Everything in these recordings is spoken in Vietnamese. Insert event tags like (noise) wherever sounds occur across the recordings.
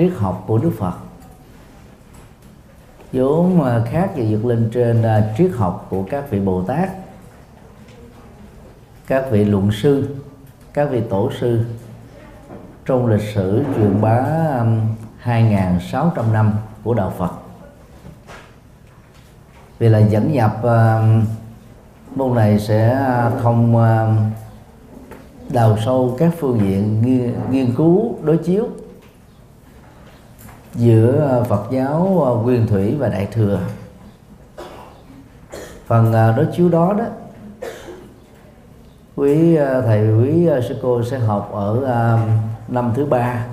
triết học của Đức Phật. Vốn khác và vượt lên trên triết học của các vị Bồ Tát các vị luận sư các vị tổ sư. Trong lịch sử truyền bá um, 2.600 năm của đạo Phật. Vì là dẫn nhập um, môn này sẽ uh, không um, đào sâu các phương diện nghiên, nghiên cứu đối chiếu giữa ờ, Phật giáo ờ, Nguyên Thủy và Đại thừa. Phần ờ, đối chiếu đó đó quý thầy quý sư cô sẽ học ở năm thứ ba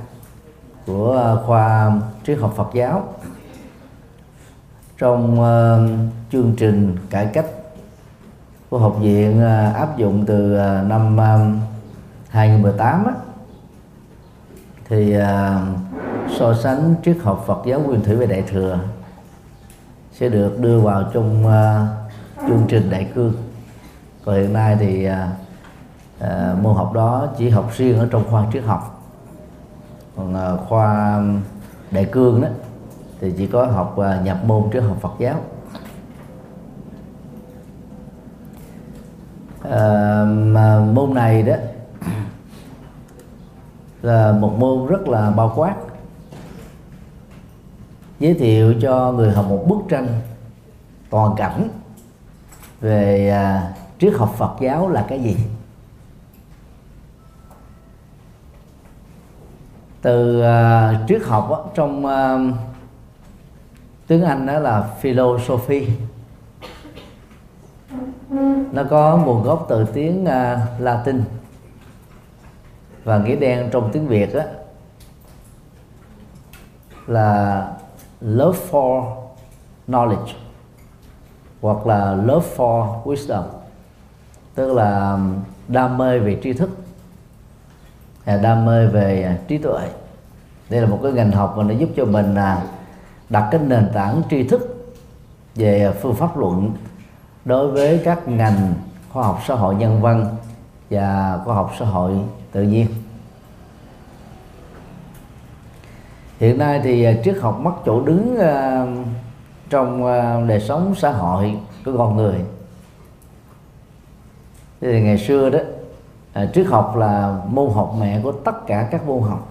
của khoa triết học Phật giáo. Trong chương trình cải cách của học viện áp dụng từ năm 2018 á, thì so sánh triết học Phật giáo Nguyên Thủy về Đại thừa sẽ được đưa vào trong uh, chương trình Đại cương. Còn hiện nay thì uh, uh, môn học đó chỉ học riêng ở trong khoa triết học. Còn uh, khoa Đại cương đó thì chỉ có học uh, nhập môn triết học Phật giáo. À, mà môn này đó là một môn rất là bao quát giới thiệu cho người học một bức tranh toàn cảnh về à, triết học Phật giáo là cái gì. Từ à, triết học á, trong à, tiếng Anh đó là philosophy. Nó có nguồn gốc từ tiếng à, Latin và nghĩa đen trong tiếng Việt đó là love for knowledge, hoặc là love for wisdom, tức là um, đam mê về tri thức à, đam mê về à, trí tuệ. Đây là một cái ngành học mà nó giúp cho mình là đặt cái nền tảng tri thức về phương pháp luận đối với các ngành khoa học xã hội nhân văn và khoa học xã hội tự nhiên. Hiện nay thì à, triết học mất chỗ đứng à, trong à, đời sống xã hội của con người. Thì ngày xưa đó triết học là môn học mẹ của tất cả các môn học.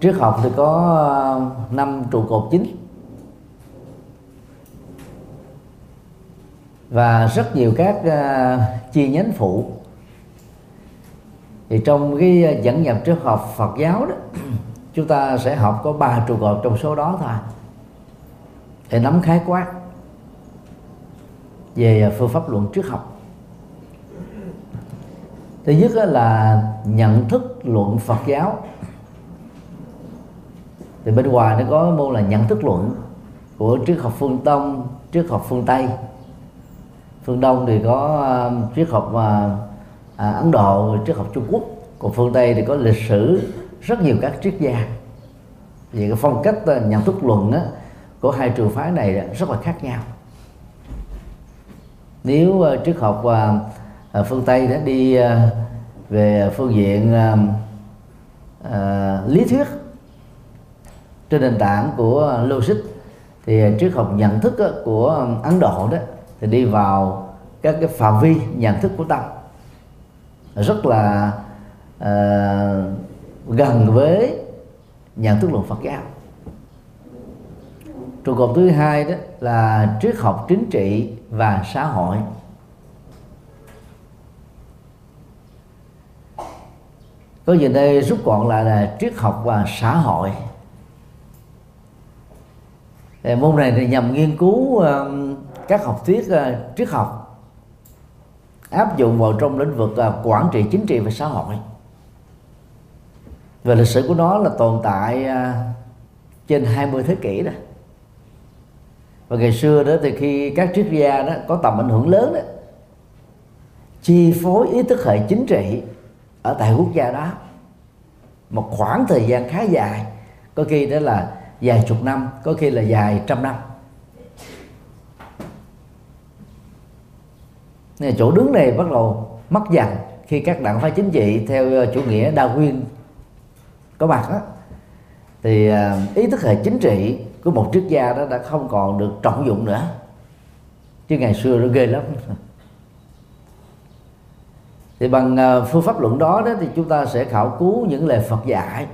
Triết học thì có năm trụ cột chính. Và rất nhiều các chi nhánh phụ thì trong cái ờ, dẫn nhập triết học Phật giáo đó (clears throat) chúng ta sẽ học có ba trụ cột trong số đó thôi. Để nắm khái quát về ờ, phương pháp luận triết học. Thứ nhất là nhận thức luận Phật giáo. Thì bên ngoài nó có môn là nhận thức luận của triết học phương Đông, triết học phương Tây. Phương đông thì có ờ, triết học uh, à, ấn độ triết học trung quốc còn phương tây thì có lịch sử rất nhiều các triết gia. Vì cái phong cách ờ, nhận thức luận á, của hai trường phái này rất là khác nhau. Nếu ờ, uh, triết học uh, phương tây đã đi uh, về phương diện uh, uh, lý thuyết trên nền tảng của logic thì triết học nhận thức của ấn độ đó thì đi vào các cái phạm vi nhận thức của tâm rất là uh, gần với nhận thức luận Phật giáo. Trụ cột thứ hai đó là triết học chính trị và xã hội. Có gì đây rút gọn lại là triết học và xã hội. Môn này thì nhằm nghiên cứu các học thuyết ờ, triết học áp dụng vào trong lĩnh vực à, quản trị chính trị và xã hội. Về lịch sử của nó là tồn tại à, trên 20 thế kỷ đó. Và ngày xưa đó thì khi các triết gia đó có tầm ảnh hưởng lớn đó, chi phối ý thức hệ chính trị ở tại quốc gia đó, một khoảng thời gian khá dài, có khi đó là vài chục năm, có khi là vài trăm năm. Nên chỗ đứng này bắt đầu mất dần khi các đảng phái chính trị theo ờ, chủ nghĩa đa nguyên có mặt đó, thì ờ, ý thức hệ chính trị của một triết gia đó đã không còn được trọng dụng nữa. Chứ ngày xưa nó ghê lắm. Thì bằng ờ, phương pháp luận đó đó thì chúng ta sẽ khảo cứu những lời Phật dạy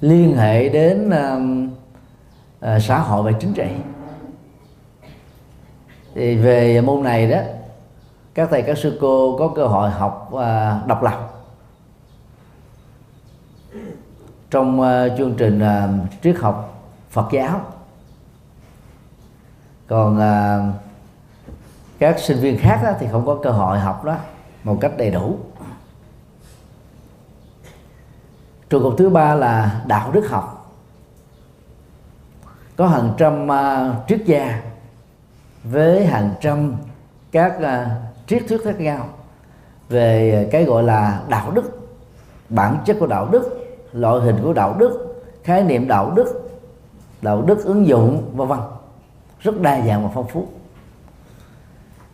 liên hệ đến uh, uh, xã hội và chính trị thì về môn này đó các thầy các sư cô có cơ hội học uh, độc lập. Trong uh, chương trình uh, triết học Phật giáo. Còn uh, các sinh viên khác đó, thì không có cơ hội học đó một cách đầy đủ. Trường hợp thứ ba là đạo đức học. Có hàng trăm uh, triết gia với hàng trăm các uh, triết thuyết khác nhau về cái gọi là đạo đức bản chất của đạo đức loại hình của đạo đức khái niệm đạo đức đạo đức ứng dụng vân vân. Rất đa dạng và phong phú.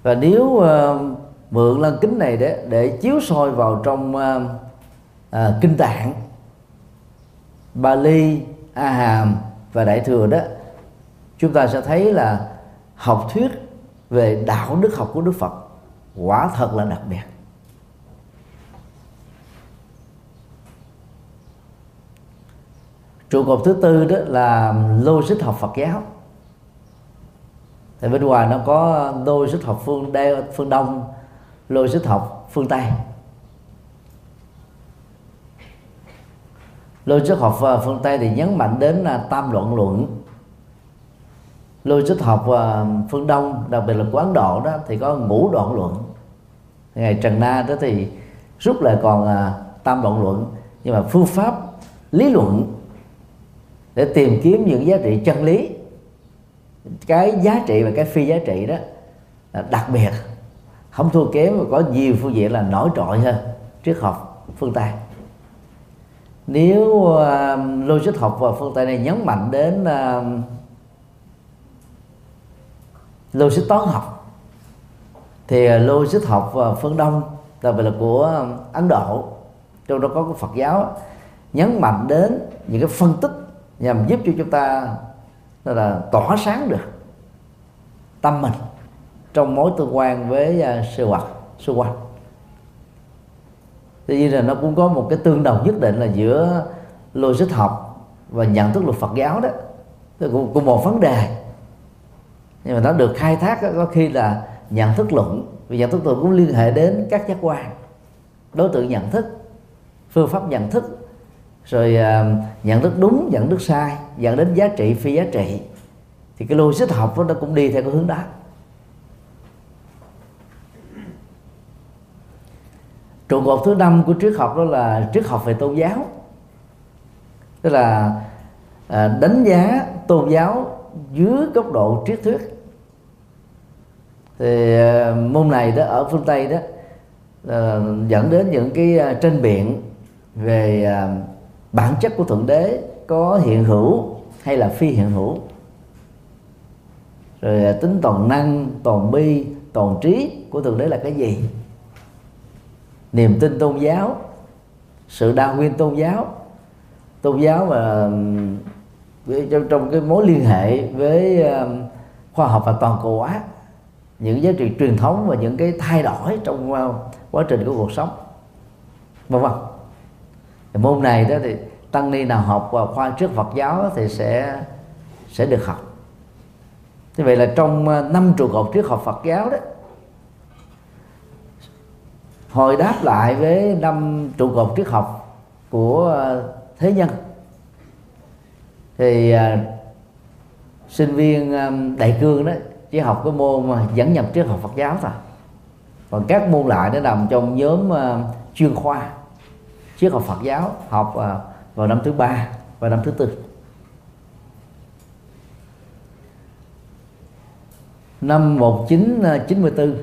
Và nếu uh, mượn lăng kính này để để chiếu soi vào trong uh, uh, kinh tạng Bali, A Hàm và Đại thừa đó chúng ta sẽ thấy là học thuyết về đạo đức học của Đức Phật quả thật là đặc biệt. Trụ cột thứ tư đó là logic học Phật giáo. Thì bên ngoài nó có logic học phương đe, phương đông logic học phương tây. Logic học ờ, phương tây thì nhấn mạnh đến ờ, tam luận luận logic học và phương đông đặc biệt là của ấn độ đó thì có ngũ đoạn luận. Ngày trần na đó thì rút lại còn à, tam đoạn luận. Nhưng mà phương pháp lý luận để tìm kiếm những giá trị chân lý cái giá trị và cái phi giá trị đó là đặc biệt. Không thua kém và có nhiều phương diện là nổi trội hơn triết học phương tây. Nếu uh, logic học và phương tây này nhấn mạnh đến uh, logic toán học. Thì à, logic học à, phương đông đặc biệt là của à, ấn độ. Trong đó có cái phật giáo nhấn mạnh đến những cái phân tích nhằm giúp cho chúng ta là, tỏa sáng được tâm mình trong mối tương quan với sự vật, xung quanh. Tuy nhiên là nó cũng có một cái tương đồng nhất định là giữa logic học và nhận thức luật Phật giáo đó. Cũng một vấn đề nhưng mà nó được khai thác có khi là nhận thức luận. Vì nhận thức luận cũng liên hệ đến các giác quan. Đối tượng nhận thức, phương pháp nhận thức, rồi à, nhận thức đúng, nhận thức sai, dẫn đến giá trị, phi giá trị. Thì cái logic học đó nó cũng đi theo cái hướng đó. Trụ cột thứ năm của triết học đó là triết học về tôn giáo. Tức là à, đánh giá tôn giáo dưới góc độ triết thuyết thì ờ, môn này đó ở phương tây đó ờ, dẫn đến những cái à, tranh biện về bản chất của thượng đế có hiện hữu hay là phi hiện hữu. Rồi tính toàn năng toàn bi toàn trí của thượng đế là cái gì? Niềm tin tôn giáo sự đa nguyên tôn giáo. Tôn giáo mà trong, trong cái mối liên hệ với khoa học và toàn cầu hóa những giá trị truyền thống và những cái thay đổi trong ờ, quá trình của cuộc sống. Vân vân. Môn này đó thì tăng ni nào học vào khoa trước Phật giáo thì sẽ sẽ được học. Như vậy là trong ờ, năm trụ cột triết học Phật giáo đó, hồi đáp lại với năm trụ cột triết học của ờ, thế nhân, thì sinh viên đại cương đó chỉ học cái môn mà dẫn nhập triết học Phật giáo thôi còn các môn lại nó nằm trong nhóm ờ, chuyên khoa triết học Phật giáo học ờ, vào năm thứ ba và năm thứ tư. Năm 1994 ờ,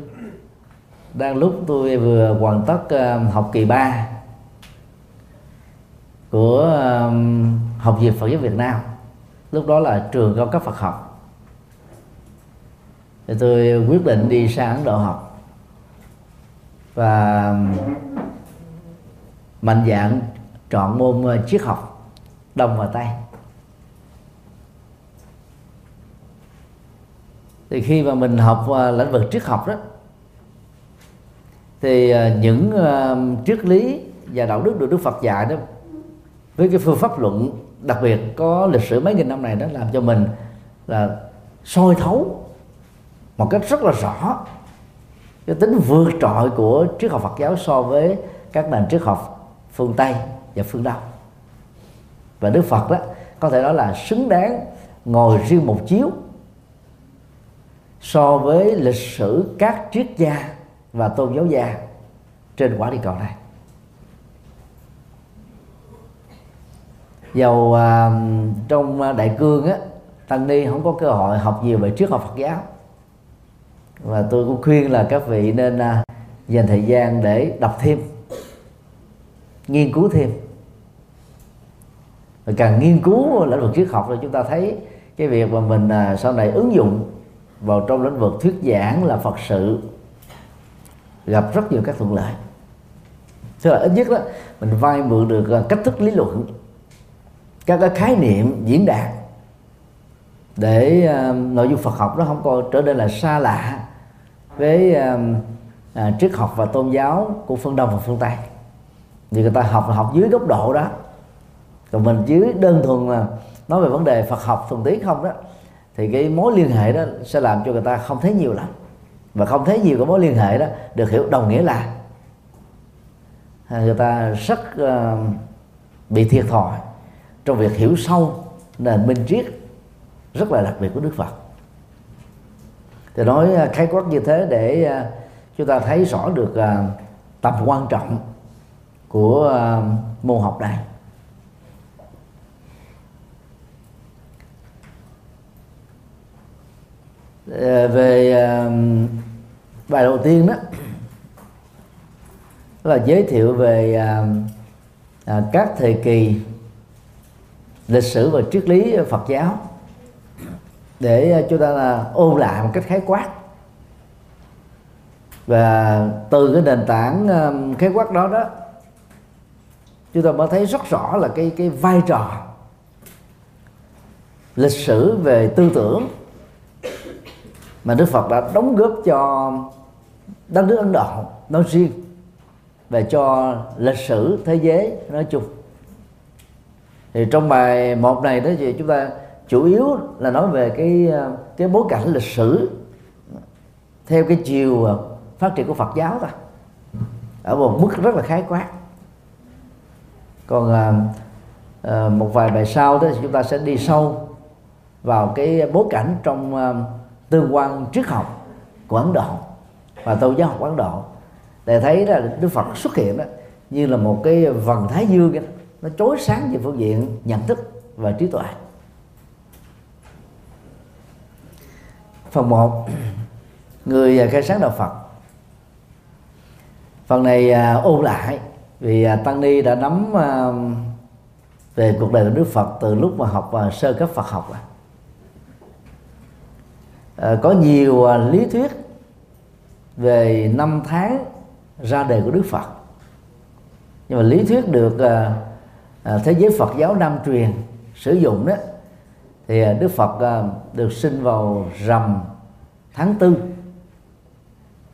đang lúc tôi vừa hoàn tất uh, học kỳ 3 của uh, học viện Phật giáo Việt Nam. Lúc đó là trường cao cấp Phật học thì tôi quyết định đi sang Ấn Độ học. Và mạnh dạng chọn môn ờ, triết học đông và tây thì khi mà mình học ờ, lĩnh vực triết học đó, thì ờ, những triết lý và đạo đức được Đức Phật dạy đó, với cái phương pháp luận đặc biệt có lịch sử mấy nghìn năm này đó, làm cho mình là soi thấu một cách rất là rõ. Cái tính vượt trội của triết học Phật giáo so với các nền triết học phương Tây và phương Đông. Và Đức Phật đó có thể nói là xứng đáng ngồi riêng một chiếu so với lịch sử các triết gia và tôn giáo gia trên quả địa cầu này. Dầu à, trong đại cương á tăng ni không có cơ hội học nhiều về triết học Phật giáo và tôi cũng khuyên là các vị nên à, dành thời gian để đọc thêm nghiên cứu thêm. Và càng nghiên cứu lĩnh vực triết học thì chúng ta thấy cái việc mà mình à, sau này ứng dụng vào trong lĩnh vực thuyết giảng là phật sự gặp rất nhiều các thuận lợi. Tức là ít nhất đó mình vay mượn được à, cách thức lý luận các cái khái niệm diễn đạt để uh, nội dung Phật học nó không còn trở nên là xa lạ với uh, triết học và tôn giáo của phương Đông và phương Tây. Vì người ta học là học dưới góc độ đó. Còn mình dưới đơn thuần là nói về vấn đề Phật học thuần túy không đó thì cái mối liên hệ đó sẽ làm cho người ta không thấy nhiều lắm. Và không thấy nhiều cái mối liên hệ đó được hiểu đồng nghĩa là người ta rất uh, bị thiệt thòi trong việc hiểu sâu nền minh triết rất là đặc biệt của Đức Phật thì nói à, khái quát như thế để à, chúng ta thấy rõ được à, tầm quan trọng của môn học này. Ờ, về bài đầu tiên đó là giới thiệu về các thời kỳ lịch sử và triết lý Phật giáo để ờ, chúng ta là ôn lại một cách khái quát. Và từ cái nền tảng khái quát đó đó, chúng ta mới thấy rất rõ là cái cái vai trò lịch sử về tư tưởng mà Đức Phật đã đóng góp cho đất nước Ấn Độ nói riêng và cho lịch sử thế giới nói chung. Thì trong bài một này đó thì chúng ta chủ yếu là nói về cái ờ, cái bối cảnh lịch sử theo cái chiều ờ, phát triển của Phật giáo thôi ở một mức rất là khái quát. Còn à, à, một vài bài sau đó thì chúng ta sẽ đi sâu vào cái bối cảnh trong à, tương quan triết học của Ấn Độ và tôn giáo học Ấn Độ. Để thấy là Đức Phật xuất hiện đó như là một cái vần thái dương đó, nó chói sáng về phương diện nhận thức và trí tuệ. Phần 1 người à, khai sáng đạo Phật. Phần này à, ôn lại vì à, tăng ni đã nắm à, về cuộc đời của Đức Phật từ lúc mà học à, sơ cấp Phật học à, có nhiều à, lý thuyết về năm tháng ra đời của Đức Phật. Nhưng mà lý thuyết được à, à, thế giới Phật giáo Nam truyền sử dụng đó thì à, Đức Phật à, được sinh vào rằm tháng tư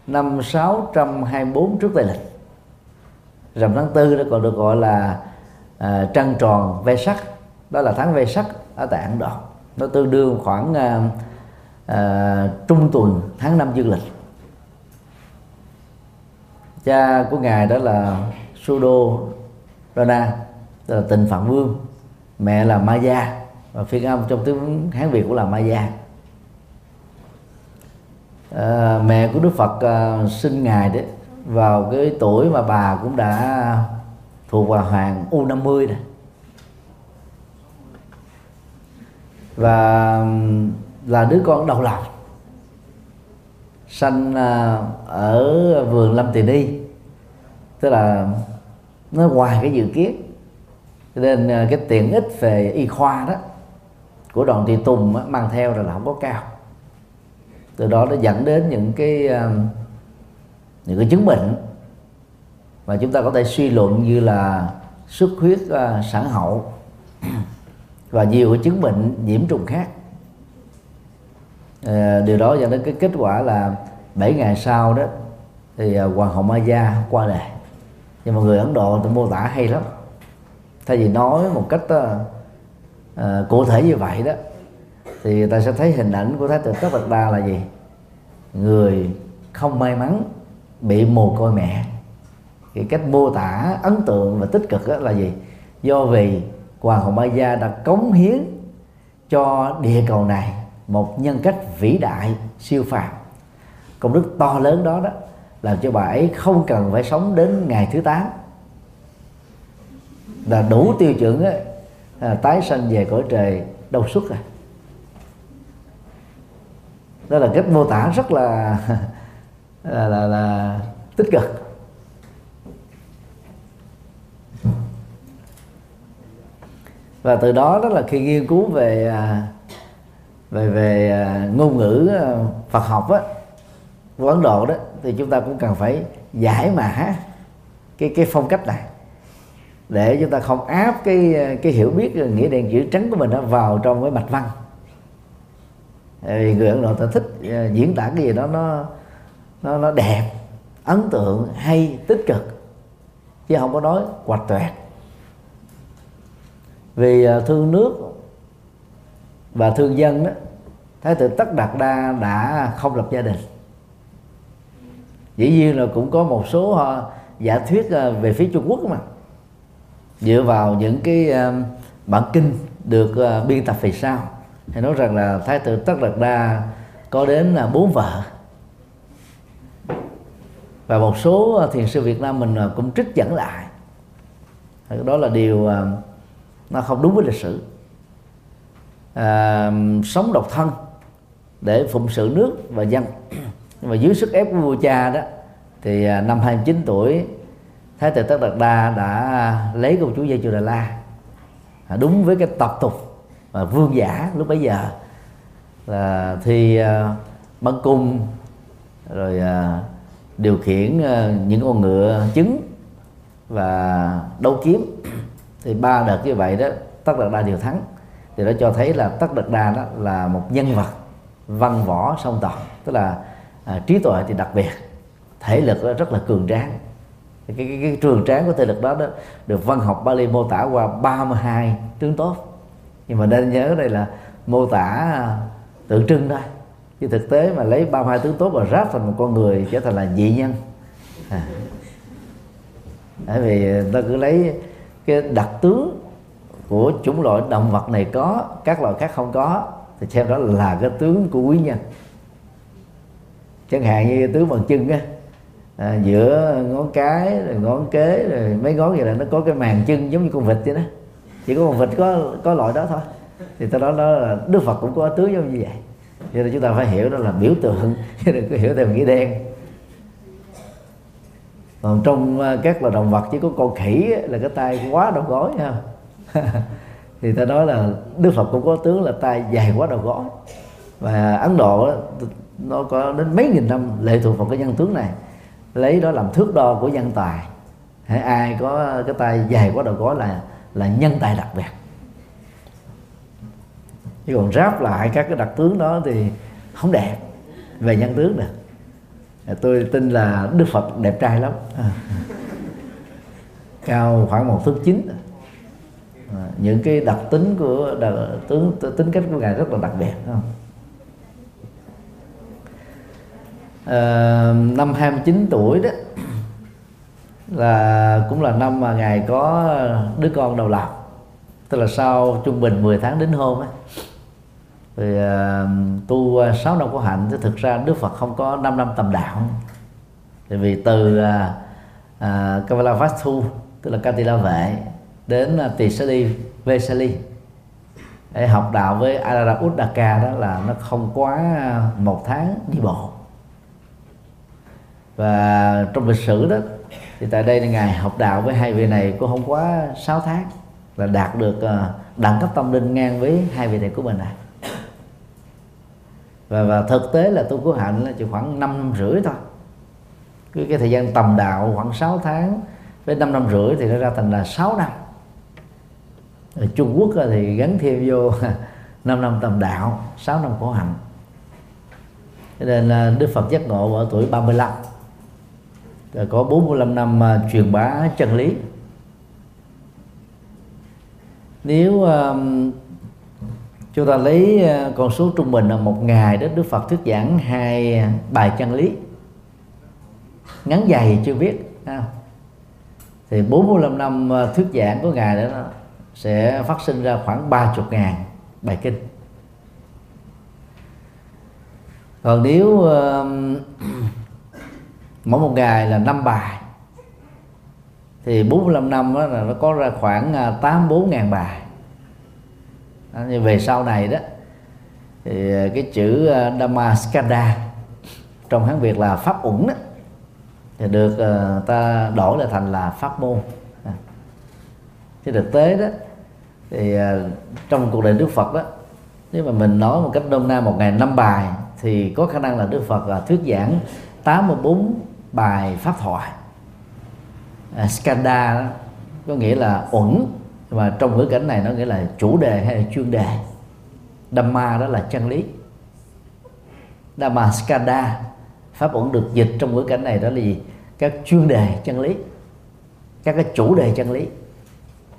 năm 624 trước Tây lịch. Rằm tháng tư đó còn được gọi là à, trăng tròn ve sắc. Đó là tháng ve sắc ở tại Ấn Độ. Nó tương đương khoảng à, à, trung tuần tháng năm dương lịch. Cha của ngài đó là Sudo Rana tức là tình phạn Vương. Mẹ là Maya và phiên âm trong tiếng Hán Việt cũng là Maya. À, mẹ của Đức Phật à, sinh ngài đấy vào cái tuổi mà bà cũng đã thuộc vào hoàng U50 rồi. Và là đứa con đầu lòng sanh à, ở vườn lâm tỳ ni. Tức là nó ngoài cái dự kiến. Cho nên à, cái tiện ích về y khoa đó của đoàn thị tùng mang theo là không có cao. Từ đó nó dẫn đến những cái ờ, những cái chứng bệnh. Mà chúng ta có thể suy luận như là xuất huyết ờ, sản hậu (clears throat) và nhiều cái chứng bệnh nhiễm trùng khác. Ờ, điều đó dẫn đến cái kết quả là 7 ngày sau đó thì hoàng hậu Maya qua đời. Nhưng mà người Ấn Độ tôi mô tả hay lắm. Thay vì nói một cách uh, cụ thể như vậy đó thì ta sẽ thấy hình ảnh của thái tử tất bạch đa là gì? Người không may mắn bị mồ côi mẹ. Cái cách mô tả ấn tượng và tích cực đó là gì? Do vì hoàng hậu Maya đã cống hiến cho địa cầu này một nhân cách vĩ đại siêu phàm. Công đức to lớn đó đó làm cho bà ấy không cần phải sống đến ngày thứ 8 là đủ tiêu chuẩn ấy, à, tái sanh về cõi trời đâu xuất rồi à. đó là cách mô tả rất là (laughs) là, là, là tích cực. Và từ đó đó là khi nghiên cứu về à, về về à, ngôn ngữ Phật học á của Ấn Độ đó thì chúng ta cũng cần phải giải mã cái cái phong cách này để chúng ta không áp cái cái hiểu biết nghĩa đen chữ trắng của mình nó vào trong cái mạch văn. Ờ, vì người Ấn Độ ta thích ờ, diễn tả cái gì đó nó nó nó đẹp, ấn tượng, hay, tích cực. Chứ không có nói quạch toẹt vì ờ, thương nước và thương dân đó, thái tử tất đạt đa đã không lập gia đình. Dĩ nhiên là cũng có một số giả thuyết về phía trung quốc mà dựa vào những cái um, bản kinh được uh, biên tập về sau thì nói rằng là thái tử tất đạt đa có đến là bốn vợ. Và một số uh, thiền sư Việt Nam mình uh, cũng trích dẫn lại. Đó là điều nó không đúng với lịch sử. À, sống độc thân để phụng sự nước và dân. Nhưng mà dưới sức ép của vua cha đó thì năm 29 tuổi thái tử tất đạt đa đã lấy công chúa giê chu đà La à, đúng với cái tập tục và vương giả lúc bấy giờ. Là thì à, bắn cung rồi à, điều khiển những con ngựa trứng và đấu kiếm. Thì ba đợt như vậy đó tất đạt đa đều thắng. Thì nó cho thấy là tất đạt đa đó là một nhân vật văn võ song toàn tức là à, trí tuệ thì đặc biệt thể lực rất là cường tráng cái, cái, cái trường tráng của thể lực đó, đó được văn học Bali mô tả qua 32 tướng tốt. Nhưng mà nên nhớ đây là mô tả à, tượng trưng thôi. Chứ thực tế mà lấy 32 tướng tốt và ráp thành một con người trở thành là dị nhân. À. bởi vì ta cứ lấy cái đặc tướng của chủng loại động vật này có các loại khác không có thì xem đó là cái tướng của quý nhân. Chẳng hạn như tướng bằng chân á à, giữa ngón cái rồi ngón kế rồi mấy ngón vậy là nó có cái màng chân giống như con vịt vậy đó. Chỉ có con vịt có có loại đó thôi. Thì ta nói đó là đức phật cũng có tướng giống như vậy. Cho nên chúng ta phải hiểu đó là biểu tượng chứ đừng có hiểu theo nghĩa đen. Còn trong à, các loài động vật chỉ có con khỉ là cái tay quá đầu gối ha. (laughs) Thì ta nói là đức phật cũng có tướng là tay dài quá đầu gối. Và ấn độ nó có đến mấy nghìn năm lệ thuộc vào cái nhân tướng này lấy đó làm thước đo của nhân tài. Hay ai có cái tay dài quá đầu gối là là nhân tài đặc biệt. Chứ còn ráp lại các cái đặc tướng đó thì không đẹp về nhân tướng nè. Tôi tin là đức phật đẹp trai lắm. (laughs) Cao khoảng một thước chín. À, những cái đặc tính của đặc, tướng tính cách của ngài rất là đặc biệt không? À, năm 29 tuổi đó là cũng là năm mà ngài có đứa con đầu lòng tức là sau trung bình 10 tháng đến hôn á thì uh, tu ờ, 6 năm của hạnh thì thực ra Đức Phật không có 5 năm tầm đạo. Tại vì từ uh, uh, Kavalavastu tức là Katila vệ đến uh, Tỳ Sali Vesali để học đạo với Arara Uddaka đó là nó không quá một tháng đi bộ và trong lịch sử đó thì tại đây là ngài học đạo với hai vị này cũng không quá 6 tháng là đạt được ờ, đẳng cấp tâm linh ngang với hai vị này của mình này và và thực tế là tu của hạnh là chỉ khoảng 5 năm rưỡi thôi. Cái, cái thời gian tầm đạo khoảng 6 tháng với 5 năm rưỡi thì nó ra thành là 6 năm. Ở Trung Quốc thì gắn thêm vô (laughs) 5 năm tầm đạo 6 năm khổ hạnh. Cho nên ờ, Đức Phật giác ngộ ở tuổi 35 mươi rồi có 45 năm uh, truyền bá chân lý. Nếu um, chúng ta lấy ờ, con số trung bình là một ngày đó Đức Phật thuyết giảng hai à, bài chân lý. Ngắn dài thì chưa biết thì 45 năm ờ, thuyết giảng của ngài đó sẽ phát sinh ra khoảng 30 ngàn bài kinh. Còn nếu uh, mỗi một ngày là năm bài. Thì 45 năm đó là nó có ra khoảng à, 84 ngàn bài. À, đó, như về sau này đó thì à, cái chữ à, Dhammaskanda trong Hán Việt là pháp uẩn đó thì được ta đổi lại thành là pháp môn. À. trên thực tế đó thì trong cuộc đời Đức Phật đó nếu mà mình nói một cách nôm na một ngày năm bài thì có khả năng là Đức Phật là thuyết giảng 84 bài pháp thoại. À, skanda đó, có nghĩa là uẩn và trong ngữ cảnh này nó nghĩa là chủ đề hay là chuyên đề. Dhamma đó là chân lý. Dhamma skanda pháp uẩn được dịch trong ngữ cảnh này đó là gì? Các chuyên đề chân lý. Các cái chủ đề chân lý.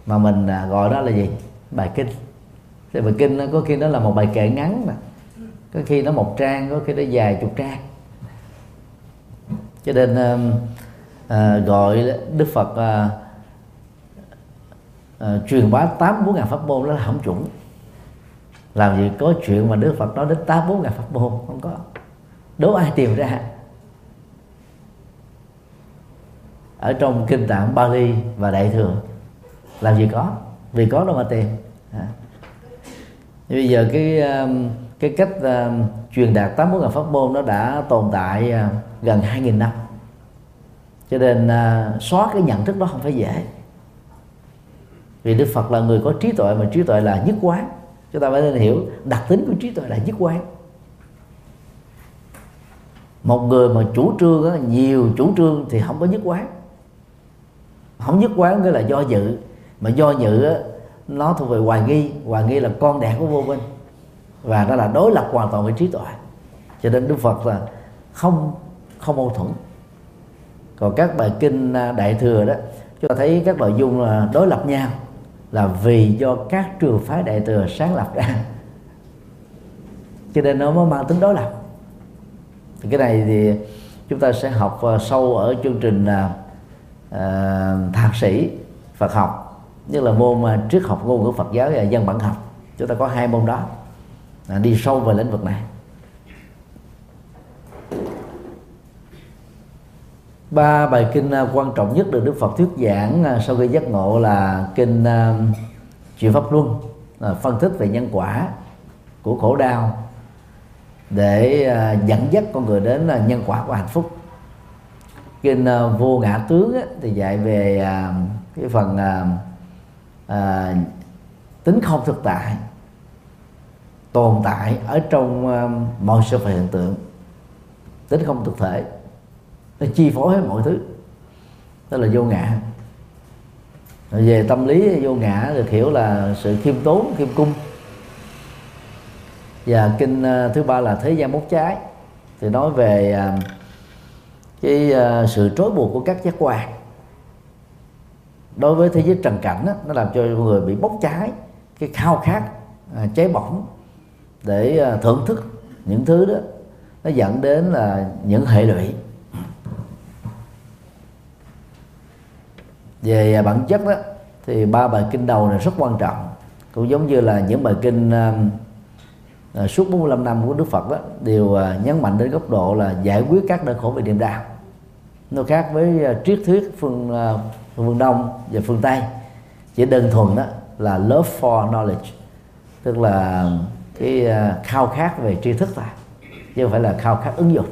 Mà mình à, gọi đó là gì? Bài kinh. Thì bài kinh nó có khi nó là một bài kệ ngắn mà. Có khi nó một trang có khi nó dài chục trang cho nên um, à, gọi đức phật à, à, truyền bá tám bốn ngàn pháp môn đó là không chuẩn. Làm gì có chuyện mà đức phật nói đến tám bốn ngàn pháp môn không có. Đố ai tìm ra? Ở trong kinh tạng Bali và Đại thừa làm gì có? Vì có đâu mà tìm. À. bây giờ cái um, cái cách uh, truyền đạt tám bốn ngàn pháp môn nó đã tồn tại uh, gần 2.000 năm. Cho nên à, xóa cái nhận thức đó không phải dễ. Vì Đức Phật là người có trí tuệ mà trí tuệ là nhất quán. Chúng ta phải nên hiểu đặc tính của trí tuệ là nhất quán. Một người mà chủ trương đó, nhiều chủ trương thì không có nhất quán. Không nhất quán nghĩa là do dự. Mà do dự đó, nó thuộc về hoài nghi. Hoài nghi là con đẻ của vô minh. Và nó là đối lập hoàn toàn với trí tuệ. Cho nên đức phật là không không mâu thuẫn. Còn các bài kinh à, đại thừa đó chúng ta thấy các nội dung là đối lập nhau là vì do các trường phái đại thừa sáng lập ra. Cho nên nó mới mang tính đối lập. Thì cái này thì chúng ta sẽ học à, sâu ở chương trình uh, thạc sĩ Phật học như là môn uh, triết học ngôn ngữ Phật giáo và dân bản học. Chúng ta có hai môn đó à, đi sâu về lĩnh vực này. Ba bài kinh à, quan trọng nhất được Đức Phật thuyết giảng à, sau khi giác ngộ là kinh à, chuyển pháp luân phân tích về nhân quả của khổ đau để dẫn dắt con người đến nhân quả của hạnh phúc. Kinh vô ngã tướng thì dạy về cái phần tính không thực tại, tồn tại ở trong mọi sự vật hiện tượng. Tính không thực thể nó chi phối hết mọi thứ. Đó là vô ngã. Rồi về tâm lý vô ngã được hiểu là sự khiêm tốn khiêm cung. Và kinh ờ, thứ ba là thế gian bốc cháy. Thì nói về ờ, cái ờ, sự trói buộc của các giác quan. Đối với thế giới trần cảnh đó, nó làm cho người bị bốc cháy cái khao khát cháy bỏng để à, thưởng thức những thứ đó. Nó dẫn đến là những hệ lụy. Về à, bản chất đó thì ba bài kinh đầu này rất quan trọng. Cũng giống như là những bài kinh uh, suốt 45 năm của Đức Phật đó đều uh, nhấn mạnh đến góc độ là giải quyết các nỗi khổ về niềm đau. Nó khác với uh, triết thuyết phương uh, phương Đông và phương Tây. Chỉ đơn thuần đó là love for knowledge tức là cái uh, khao khát về tri thức thôi chứ không phải là khao khát ứng dụng.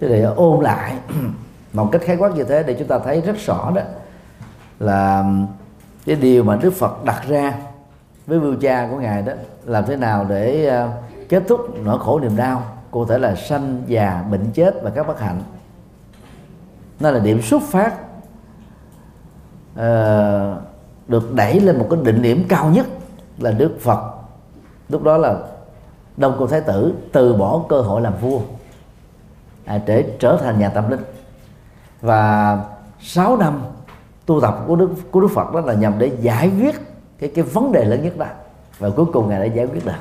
Thế để ôm lại một cách khái quát như thế để chúng ta thấy rất rõ đó là cái điều mà Đức Phật đặt ra với vua cha của ngài đó làm thế nào để ờ, kết thúc nỗi khổ niềm đau cụ thể là sanh già bệnh chết và các bất hạnh. Nó là điểm xuất phát uh, được được đẩy lên một cái định điểm cao nhất là Đức Phật. Lúc đó là Đông Cô Thái Tử từ bỏ cơ hội làm vua à, để trở thành nhà tâm linh và 6 năm tu tập của Đức của Đức Phật đó là nhằm để giải quyết cái cái vấn đề lớn nhất đó. Và cuối cùng ngài đã giải quyết được.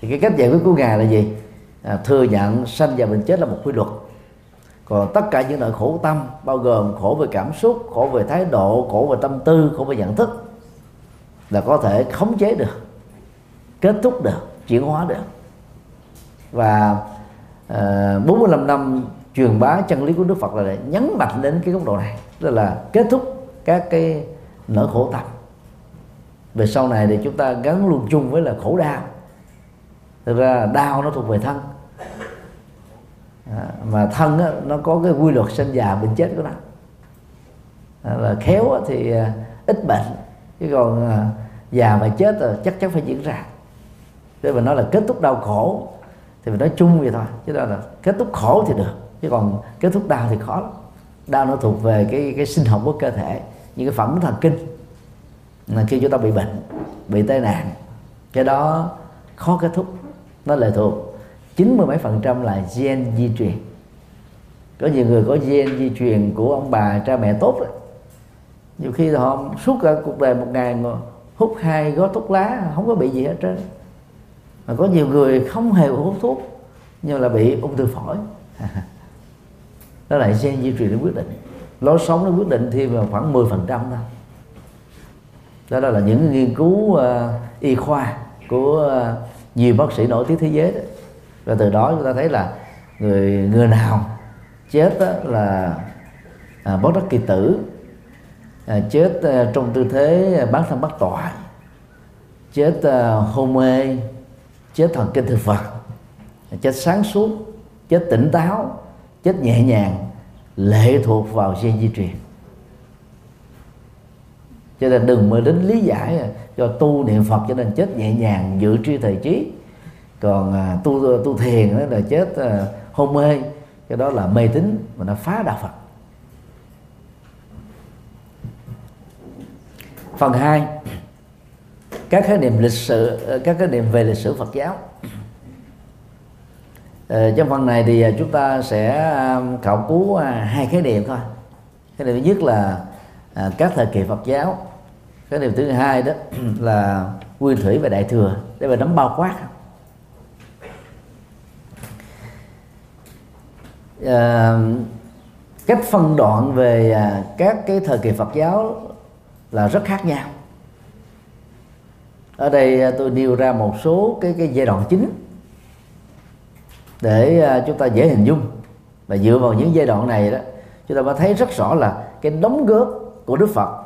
Thì cái cách giải quyết của ngài là gì? À, thừa nhận sanh và bệnh chết là một quy luật. Còn tất cả những nỗi khổ tâm bao gồm khổ về cảm xúc khổ về thái độ khổ về tâm tư khổ về nhận thức là có thể khống chế được kết thúc được chuyển hóa được. Và à, uh, 45 năm truyền bá chân lý của Đức Phật là để nhấn mạnh đến cái góc độ này tức là kết thúc các cái nỗi khổ tập. Về sau này thì chúng ta gắn luôn chung với là khổ đau. Thực ra đau nó thuộc về thân. À, mà thân á, nó có cái quy luật sinh già bệnh chết của nó. À, là khéo á, thì à, ít bệnh. Chứ còn à, già và chết là chắc chắn phải diễn ra. Để mà nói là kết thúc đau khổ thì mình nói chung vậy thôi. Chứ đó là kết thúc khổ thì được chứ còn kết thúc đau thì khó lắm. Đau nó thuộc về cái cái sinh học của cơ thể những cái phản ứng thần kinh, là khi chúng ta bị bệnh, bị tai nạn. Cái đó khó kết thúc, nó lệ thuộc. Chín mươi mấy phần trăm là gen di truyền. Có nhiều người có gen di truyền của ông bà, cha mẹ tốt đấy nhiều khi họ suốt cả cuộc đời một ngày mà hút hai gói thuốc lá, không có bị gì hết trơn. Mà có nhiều người không hề hút thuốc, nhưng là bị ung thư phổi. (laughs) đó là gen di truyền nó quyết định. Lối sống nó quyết định thêm vào khoảng 10% thôi. Đó, đó là những nghiên cứu uh, y khoa của uh, nhiều bác sĩ nổi tiếng thế giới đó. và từ đó chúng ta thấy là người người nào chết đó là à, bất đắc kỳ tử à, chết à, trong tư thế bán thân bắt tọa chết à, hôn mê chết thần kinh thực vật chết sáng suốt chết tỉnh táo chết nhẹ nhàng lệ thuộc vào gen di truyền. Cho nên đừng mới đến lý giải à, cho tu niệm phật cho nên chết nhẹ nhàng dự tri thời trí. Còn à, tu tu thiền đó là chết à, hôn mê cái đó là mê tín mà nó phá đạo phật. Phần 2 các khái niệm lịch sử các khái niệm về lịch sử Phật giáo. Ờ, trong phần này thì à, chúng ta sẽ à, khảo cứu à, hai khái niệm thôi. Cái điều thứ nhất là à, các thời kỳ Phật giáo. Cái điều thứ hai đó (clears throat) là nguyên thủy và đại thừa. Để mà nắm bao quát. À, cách phân đoạn về à, các cái thời kỳ Phật giáo là rất khác nhau. Ở đây tôi nêu ra một số cái cái giai đoạn chính để à, chúng ta dễ hình dung. Và dựa vào những giai đoạn này đó, chúng ta mới thấy rất rõ là cái đóng góp của Đức Phật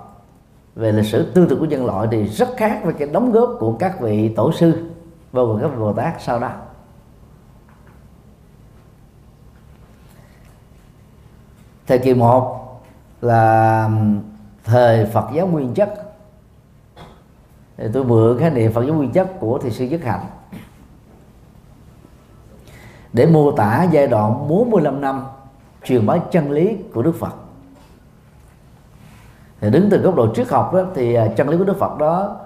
về lịch sử tư tưởng của nhân loại thì rất khác với cái đóng góp của các vị tổ sư và các vị Bồ Tát sau đó. Thời kỳ một là thời Phật giáo nguyên chất. Thì tôi mượn khái niệm Phật giáo nguyên chất của thị sư Nhất Hạnh để mô tả giai đoạn 45 năm truyền bá chân lý của Đức Phật. Thì đứng từ góc độ triết học đó, thì à, chân lý của Đức Phật đó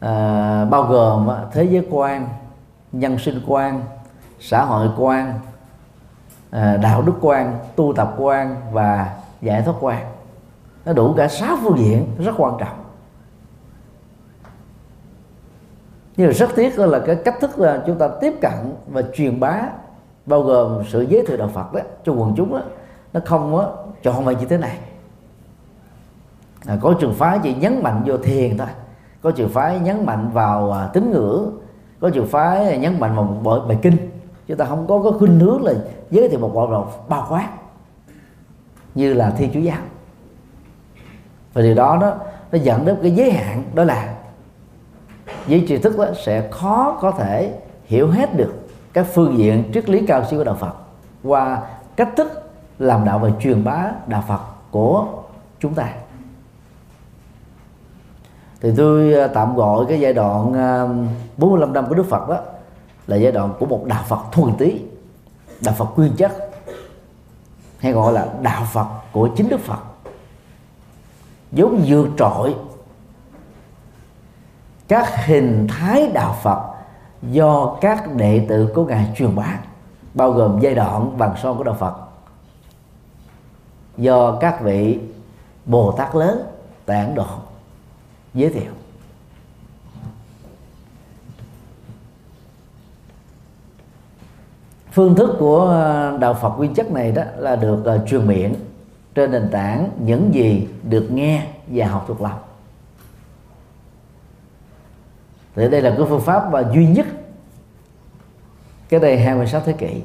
à, bao gồm à, thế giới quan nhân sinh quan xã hội quan à, đạo đức quan tu tập quan và giải thoát quan. Nó đủ cả sáu phương diện rất quan trọng. Nhưng mà rất tiếc là cái cách thức là chúng ta tiếp cận và truyền bá bao gồm sự giới thiệu đạo Phật đó cho quần chúng đó, nó không có chọn vậy như thế này. À, có trường phái chỉ nhấn mạnh vô thiền thôi. Có trường phái nhấn mạnh vào à, tín ngưỡng có trường phái nhấn mạnh vào một bộ bài kinh. Chúng ta không có có khuynh hướng là giới thiệu một bộ đồ bao quát như là thi chúa giáo. Và điều đó đó nó dẫn đến cái giới hạn đó là với tri thức đó sẽ khó có thể hiểu hết được các phương diện triết lý cao siêu của đạo Phật qua cách thức làm đạo và truyền bá đạo Phật của chúng ta. Thì tôi à, tạm gọi cái giai đoạn à, 45 năm của Đức Phật đó là giai đoạn của một đạo Phật thuần túy, đạo Phật nguyên chất, hay gọi là đạo Phật của chính Đức Phật. Vốn vượt trội các hình thái đạo Phật do các đệ tử của ngài truyền bá bao gồm giai đoạn vàng son của đạo Phật. Do các vị Bồ Tát lớn tại Ấn Độ giới thiệu. Phương thức của ờ, đạo Phật nguyên chất này đó là được uh, truyền miệng trên nền tảng những gì được nghe và học thuộc lòng. Thì đây là cái phương pháp và duy nhất cái đây 26 thế kỷ.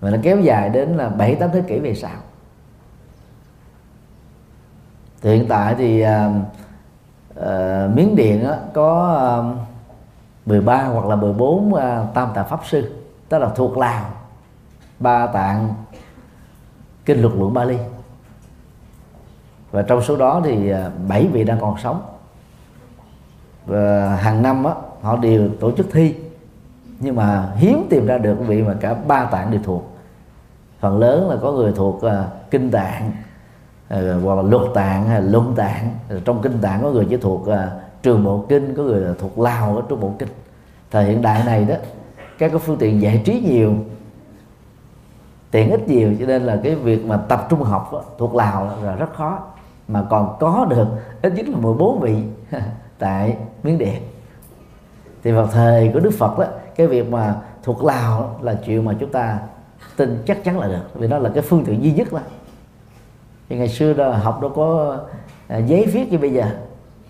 Và nó kéo dài đến là 7 8 thế kỷ về sau. Thì hiện tại thì uh, uh, Miến Điện đó có à, uh, 13 hoặc là 14 uh, tam tạng pháp sư tức là thuộc Lào ba tạng kinh luật luận Bali. Và trong số đó thì uh, 7 vị đang còn sống. Và hàng năm đó, họ đều tổ chức thi nhưng mà hiếm tìm ra được vị mà cả ba tạng đều thuộc. Phần lớn là có người thuộc uh, kinh tạng uh, hoặc là luật tạng hay là luân tạng. Trong kinh tạng có người chỉ thuộc uh, trường bộ kinh có người là thuộc lào ở trong bộ kinh. Thời hiện đại này đó các cái phương tiện giải trí nhiều tiện ích nhiều cho nên là cái việc mà tập trung học đó, thuộc lào là rất khó. Mà còn có được ít nhất là 14 vị (laughs) tại miến điện. Thì vào thời của đức phật đó cái việc mà thuộc lào là chuyện mà chúng ta tin chắc chắn là được vì nó là cái phương tiện duy nhất đó thì ngày xưa đó học đâu có à, giấy viết như bây giờ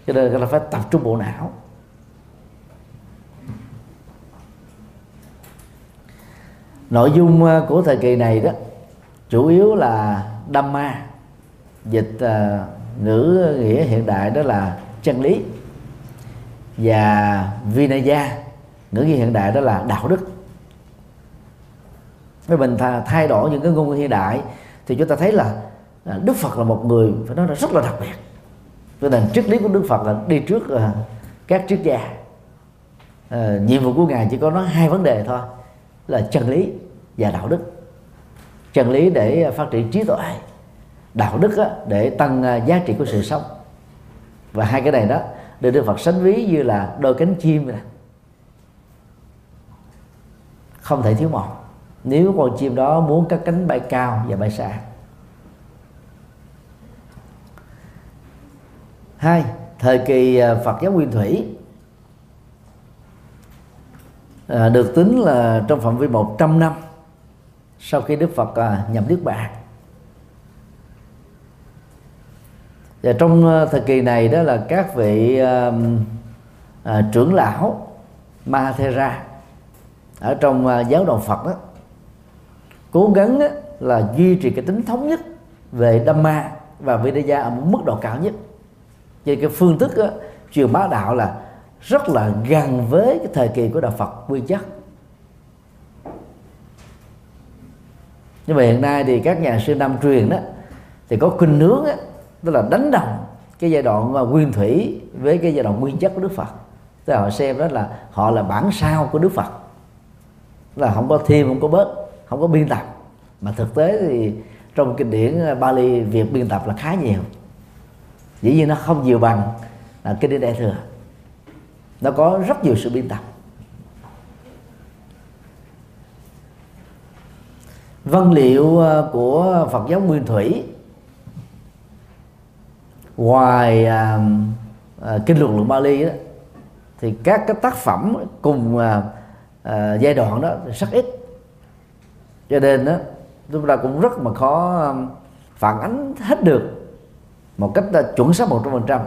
cho nên là phải tập trung bộ não. Nội dung à, của thời kỳ này đó chủ yếu là Dhamma dịch uh, ngữ nghĩa hiện đại đó là chân lý và Vinaya ngữ nghĩa hiện đại đó là đạo đức. Với mình thay đổi những cái ngôn ngữ hiện đại thì chúng ta thấy là à, Đức Phật là một người phải nói là rất là đặc biệt. Cho nên triết lý của Đức Phật là đi trước à, các triết gia. À, nhiệm vụ của ngài chỉ có nói hai vấn đề thôi là chân lý và đạo đức. Chân lý để phát triển trí tuệ đạo đức á, để tăng giá trị của sự sống. Và hai cái này đó được Đức Phật sánh ví như là đôi cánh chim này không thể thiếu một. Nếu con chim đó muốn cất cánh bay cao và bay xa. Hai thời kỳ à, Phật giáo nguyên thủy. À, được tính là trong phạm vi 100 năm sau khi Đức Phật à, nhập nước bạn và trong à, thời kỳ này đó là các vị à, à, trưởng lão Mahathera ở trong à, giáo đoàn Phật đó cố gắng là duy trì cái tính thống nhất về Dhamma và Vedaya ở một mức độ cao nhất. Về cái phương thức đó, truyền bá đạo là rất là gần với cái thời kỳ của đạo Phật nguyên chất. Nhưng mà hiện nay thì các nhà sư nam truyền đó thì có khuynh hướng đó tức là đánh đồng cái giai đoạn à, nguyên thủy với cái giai đoạn nguyên chất của Đức Phật. Tức là họ xem đó là họ là bản sao của Đức Phật là không có thêm không có bớt không có biên tập. Mà thực tế thì trong kinh điển Bali việc biên tập là khá nhiều. Dĩ nhiên nó không nhiều bằng là kinh điển đại thừa. Nó có rất nhiều sự biên tập. Văn liệu ờ, của Phật giáo Nguyên Thủy ngoài à, à, kinh luận luận Bali đó thì các cái tác phẩm cùng à, à, giai đoạn đó rất ít. Cho nên đó chúng ta cũng rất mà khó um, phản ánh hết được một cách uh, chuẩn xác một trăm phần trăm.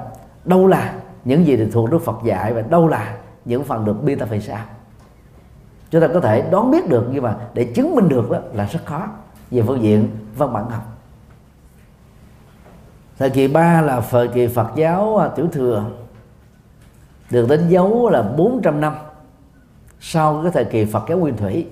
Đâu là những gì được thuộc Đức Phật dạy và đâu là những phần được biên tập về sao chúng ta có thể đoán biết được nhưng mà để chứng minh được đó là rất khó về phương diện văn bản học. Thời kỳ ba là thời kỳ Phật giáo ờ, tiểu thừa được đánh dấu là 400 năm sau cái thời kỳ Phật giáo nguyên thủy.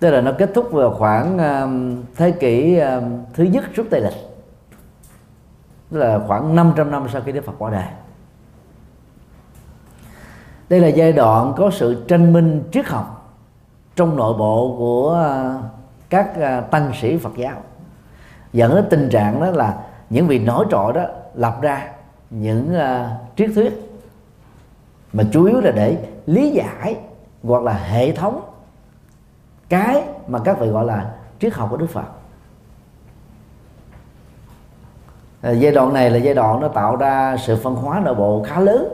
Tức là nó kết thúc vào khoảng um, thế kỷ um, thứ nhất trước Tây lịch. Tức là khoảng 500 năm sau khi Đức Phật qua đời. Đây là giai đoạn có sự tranh minh triết học trong nội bộ của uh, các uh, tăng sĩ Phật giáo dẫn đến tình trạng đó là những vị nổi trội đó lập ra những uh, triết thuyết mà chủ yếu là để lý giải hoặc là hệ thống cái mà các vị gọi là triết học của Đức Phật. À, giai đoạn này là giai đoạn nó tạo ra sự phân hóa nội bộ khá lớn.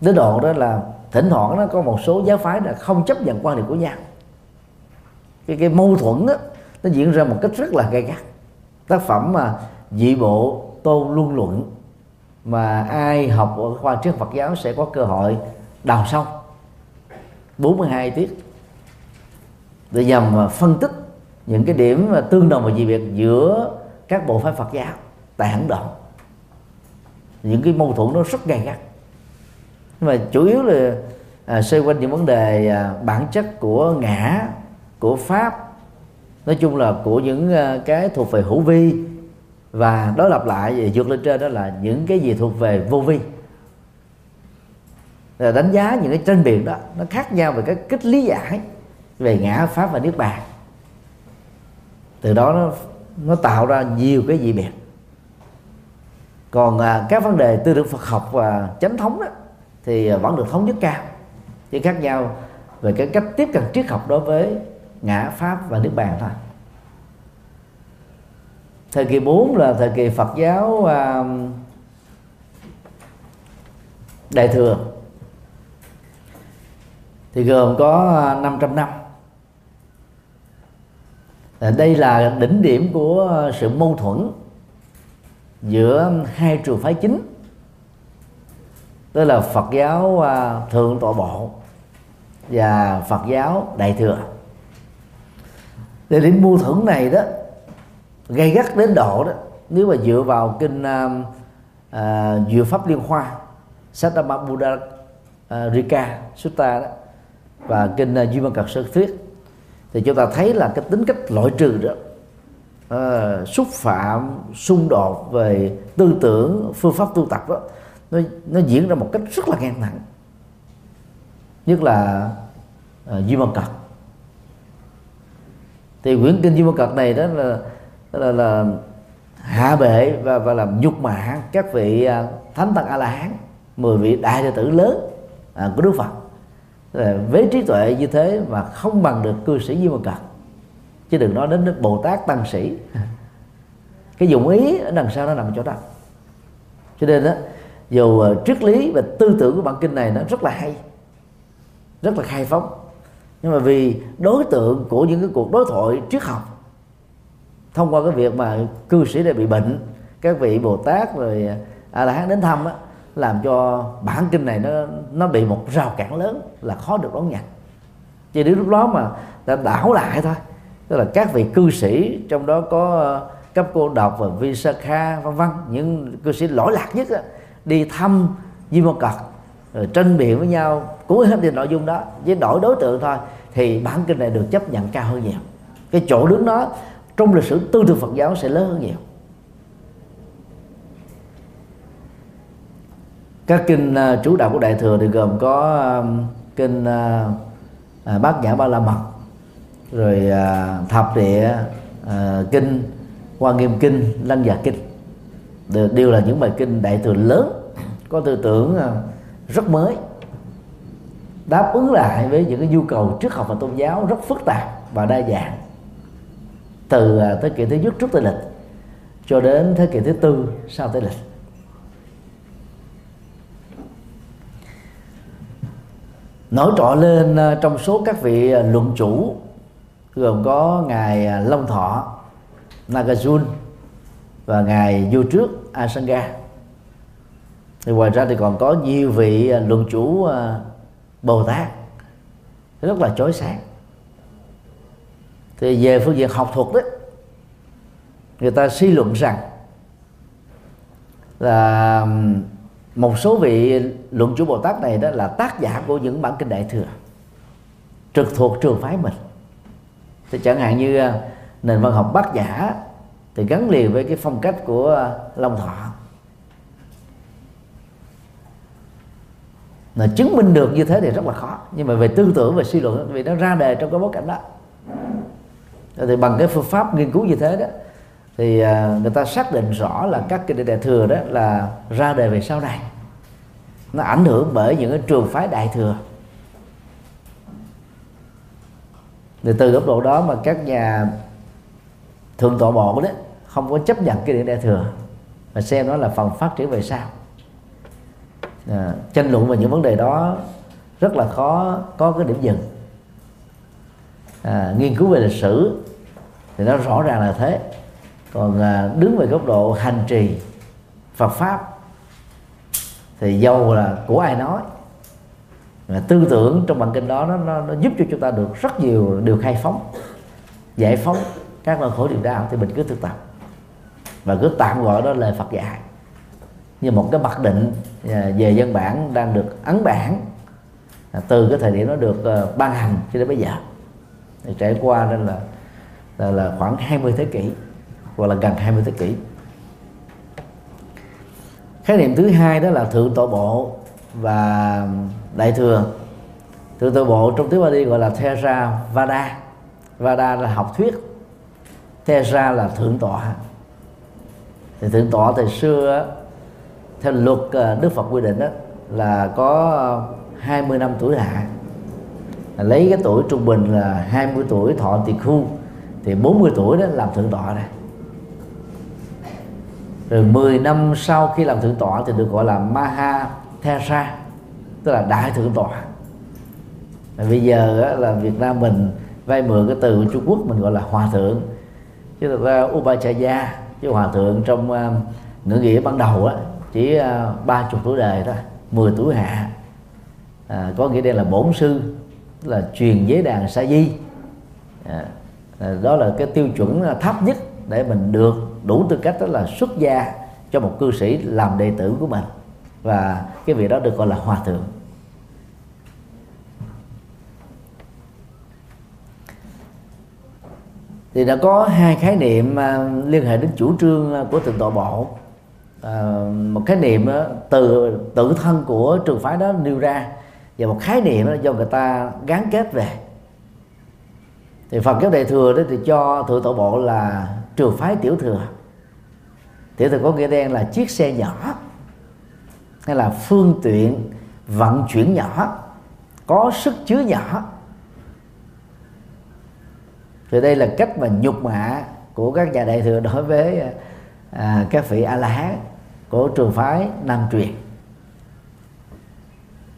Đến độ đó là thỉnh thoảng nó có một số giáo phái là không chấp nhận quan điểm của nhau. Cái cái mâu thuẫn đó, nó diễn ra một cách rất là gay gắt. Tác phẩm mà dị bộ tôn luân luận mà ai học ở khoa triết Phật giáo sẽ có cơ hội đào sâu. 42 tiết. Để nhằm phân tích những cái điểm mà tương đồng và dị biệt giữa các bộ phái Phật giáo tại Ấn Độ những cái mâu thuẫn nó rất gay gắt. Nhưng mà chủ yếu là à, xoay quanh những vấn đề à, bản chất của ngã của pháp nói chung là của những ờ, cái thuộc về hữu vi. Và đối lập lại về vượt lên trên đó là những cái gì thuộc về vô vi. Là đánh giá những cái tranh biện đó nó khác nhau về cái cách lý giải về ngã pháp và niết bàn. Từ đó nó nó tạo ra nhiều cái dị biệt. Còn à, các vấn đề tư tưởng Phật học và chánh thống đó thì ờ, vẫn được thống nhất cao. Chỉ khác nhau về cái cách tiếp cận triết học đối với ngã pháp và niết bàn thôi. Thời kỳ 4 là thời kỳ Phật giáo um, Đại thừa. Thì gồm có 500 năm đây là đỉnh điểm của uh, sự mâu thuẫn giữa um, hai trường phái chính. Tức là Phật giáo uh, thượng tọa bộ và Phật giáo đại thừa để điểm mâu thuẫn này đó gây gắt đến độ đó nếu mà dựa vào kinh uh, uh, dựa pháp liên hoa Sattama Buddha uh, Rika Sutta đó và kinh uh, Duy Văn Cật Sơ Thuyết thì chúng ta thấy là cái tính cách loại trừ đó uh, xúc phạm xung đột về tư tưởng phương pháp tu tập đó nó nó diễn ra một cách rất là ngang thẳng. Nhất là uh, Duy Văn Cật thì quyển kinh Duy Văn Cật này đó là là, là hạ bệ và và làm nhục mạ các vị à, thánh tăng a la hán mười vị đại đệ tử lớn à, của đức phật. Với trí tuệ như thế mà không bằng được cư sĩ Di Môn Cật. Chứ đừng nói đến Bồ Tát tăng sĩ. Cái dụng ý ở đằng sau nó nằm chỗ đó. Cho nên đó dù à, triết lý và tư tưởng của bản kinh này nó rất là hay rất là khai phóng nhưng mà vì đối tượng của những cái cuộc đối thoại triết học thông qua cái việc mà cư sĩ đã bị bệnh các vị bồ tát rồi a la hán đến thăm á làm cho bản kinh này nó nó bị một rào cản lớn là khó được đón nhận. Cho đến lúc đó mà ta đảo lại thôi. Tức là các vị cư sĩ trong đó có ờ, cấp cô độc và Visakha vân vân những cư sĩ lỗi lạc nhất á, đi thăm Di Mô Cật rồi tranh biện với nhau cũng hết thì nội dung đó. Với đổi đối tượng thôi thì bản kinh này được chấp nhận cao hơn nhiều. Cái chỗ đứng đó trong lịch sử tư tưởng Phật giáo sẽ lớn hơn nhiều. Các kinh uh, chủ đạo của đại thừa thì gồm có uh, kinh uh, uh, bát nhã ba la mật rồi uh, thập địa uh, kinh hoa nghiêm kinh lăng già kinh. Đều, đều là những bài kinh đại thừa lớn có tư tưởng uh, rất mới. Đáp ứng lại với những cái nhu cầu triết học và tôn giáo rất phức tạp và đa dạng. Từ à, thế kỷ thứ nhất trước tây lịch cho đến thế kỷ thứ tư sau tây lịch. Nổi trội lên à, trong số các vị à, luận chủ gồm có ngài Long Thọ Nagarjun và ngài vua trước Asanga thì ngoài ra thì còn có nhiều vị à, luận chủ à, Bồ Tát. Rất là chói sáng. Thì về phương diện học thuật đấy, người ta suy luận rằng là một số vị luận chủ Bồ Tát này đó là tác giả của những bản kinh đại thừa, trực thuộc trường phái mình. Thì chẳng hạn như à, nền văn học bát giả thì gắn liền với cái phong cách của Long Thọ. Mà chứng minh được như thế thì rất là khó. Nhưng mà về tư tưởng và suy luận, vì nó ra đề trong cái bối cảnh đó. Thì bằng cái phương pháp nghiên cứu như thế đó, thì à, người ta xác định rõ là các cái đại thừa đó là ra đề về sau này. Nó ảnh hưởng bởi những cái trường phái đại thừa. Thì từ góc độ đó mà các nhà thượng tọa bộ đó không có chấp nhận cái điện đại thừa, mà xem nó là phần phát triển về sau à, tranh luận về những vấn đề đó rất là khó có cái điểm dừng. À, nghiên cứu về lịch sử thì nó rõ ràng là thế. Còn à, đứng về góc độ hành trì Phật pháp thì dầu là của ai nói mà tư tưởng trong bản kinh đó nó, nó, nó giúp cho chúng ta được rất nhiều điều khai phóng giải phóng các nỗi khổ điều đau thì mình cứ thực tập và cứ tạm gọi đó lời Phật dạy như một cái mặc định à, về dân bản đang được ấn bản à, từ cái thời điểm nó được ờ, ban hành cho đến bây giờ. Thì trải qua nên là là, là khoảng 20 thế kỷ hoặc là gần 20 thế kỷ. Khái niệm thứ hai đó là thượng tọa bộ và đại thừa. Thượng tọa bộ trong tiếng Bali gọi là Thera Vada. Vada là học thuyết Thera là thượng tọa. Thì thượng tọa thời xưa theo luật ờ, Đức Phật quy định đó là có ờ, 20 năm tuổi hạ. Lấy cái tuổi trung bình là 20 tuổi thọ tỳ khu thì 40 tuổi đó làm thượng tọa này rồi 10 năm sau khi làm thượng tọa thì được gọi là Maha Thera tức là đại thượng tọa. Bây giờ là Việt Nam mình vay mượn cái từ Trung Quốc mình gọi là hòa thượng. Chứ thực ra Upachaya chứ hòa thượng trong uh, ngữ nghĩa ban đầu á chỉ ờ, ba chục tuổi đời thôi 10 tuổi hạ. À, có nghĩa đây là bổn sư là truyền giới đàn sa di. À, à, đó là cái tiêu chuẩn thấp nhất để mình được đủ tư cách đó là xuất gia cho một cư sĩ làm đệ tử của mình. Và cái việc đó được gọi là hòa thượng. Thì đã có hai khái niệm à, liên hệ đến chủ trương à, của từng tọa bộ. Ờ, một cái niệm đó, từ tự thân của trường phái đó nêu ra. Và một khái niệm đó do người ta gắn kết về. Thì Phật giáo đại thừa đó thì cho thượng tổ bộ là trường phái tiểu thừa. Tiểu thừa có nghĩa đen là chiếc xe nhỏ hay là phương tiện vận chuyển nhỏ có sức chứa nhỏ. Thì đây là cách mà nhục mạ của các nhà đại thừa đối với à, các vị a la hán của trường phái nam truyền.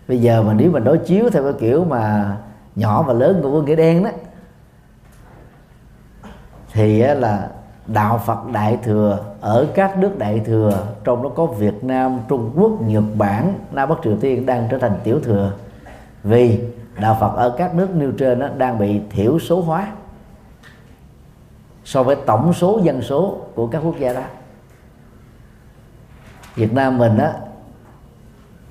Bây giờ mà nếu mà đối chiếu theo cái kiểu mà nhỏ và lớn của vương nghĩa đen đó thì là đạo Phật đại thừa ở các nước đại thừa trong đó có Việt Nam, Trung Quốc, Nhật Bản, Nam Bắc Triều Tiên đang trở thành tiểu thừa. Vì đạo Phật ở các nước nêu trên đó đang bị thiểu số hóa so với tổng số dân số của các quốc gia đó. Việt Nam mình á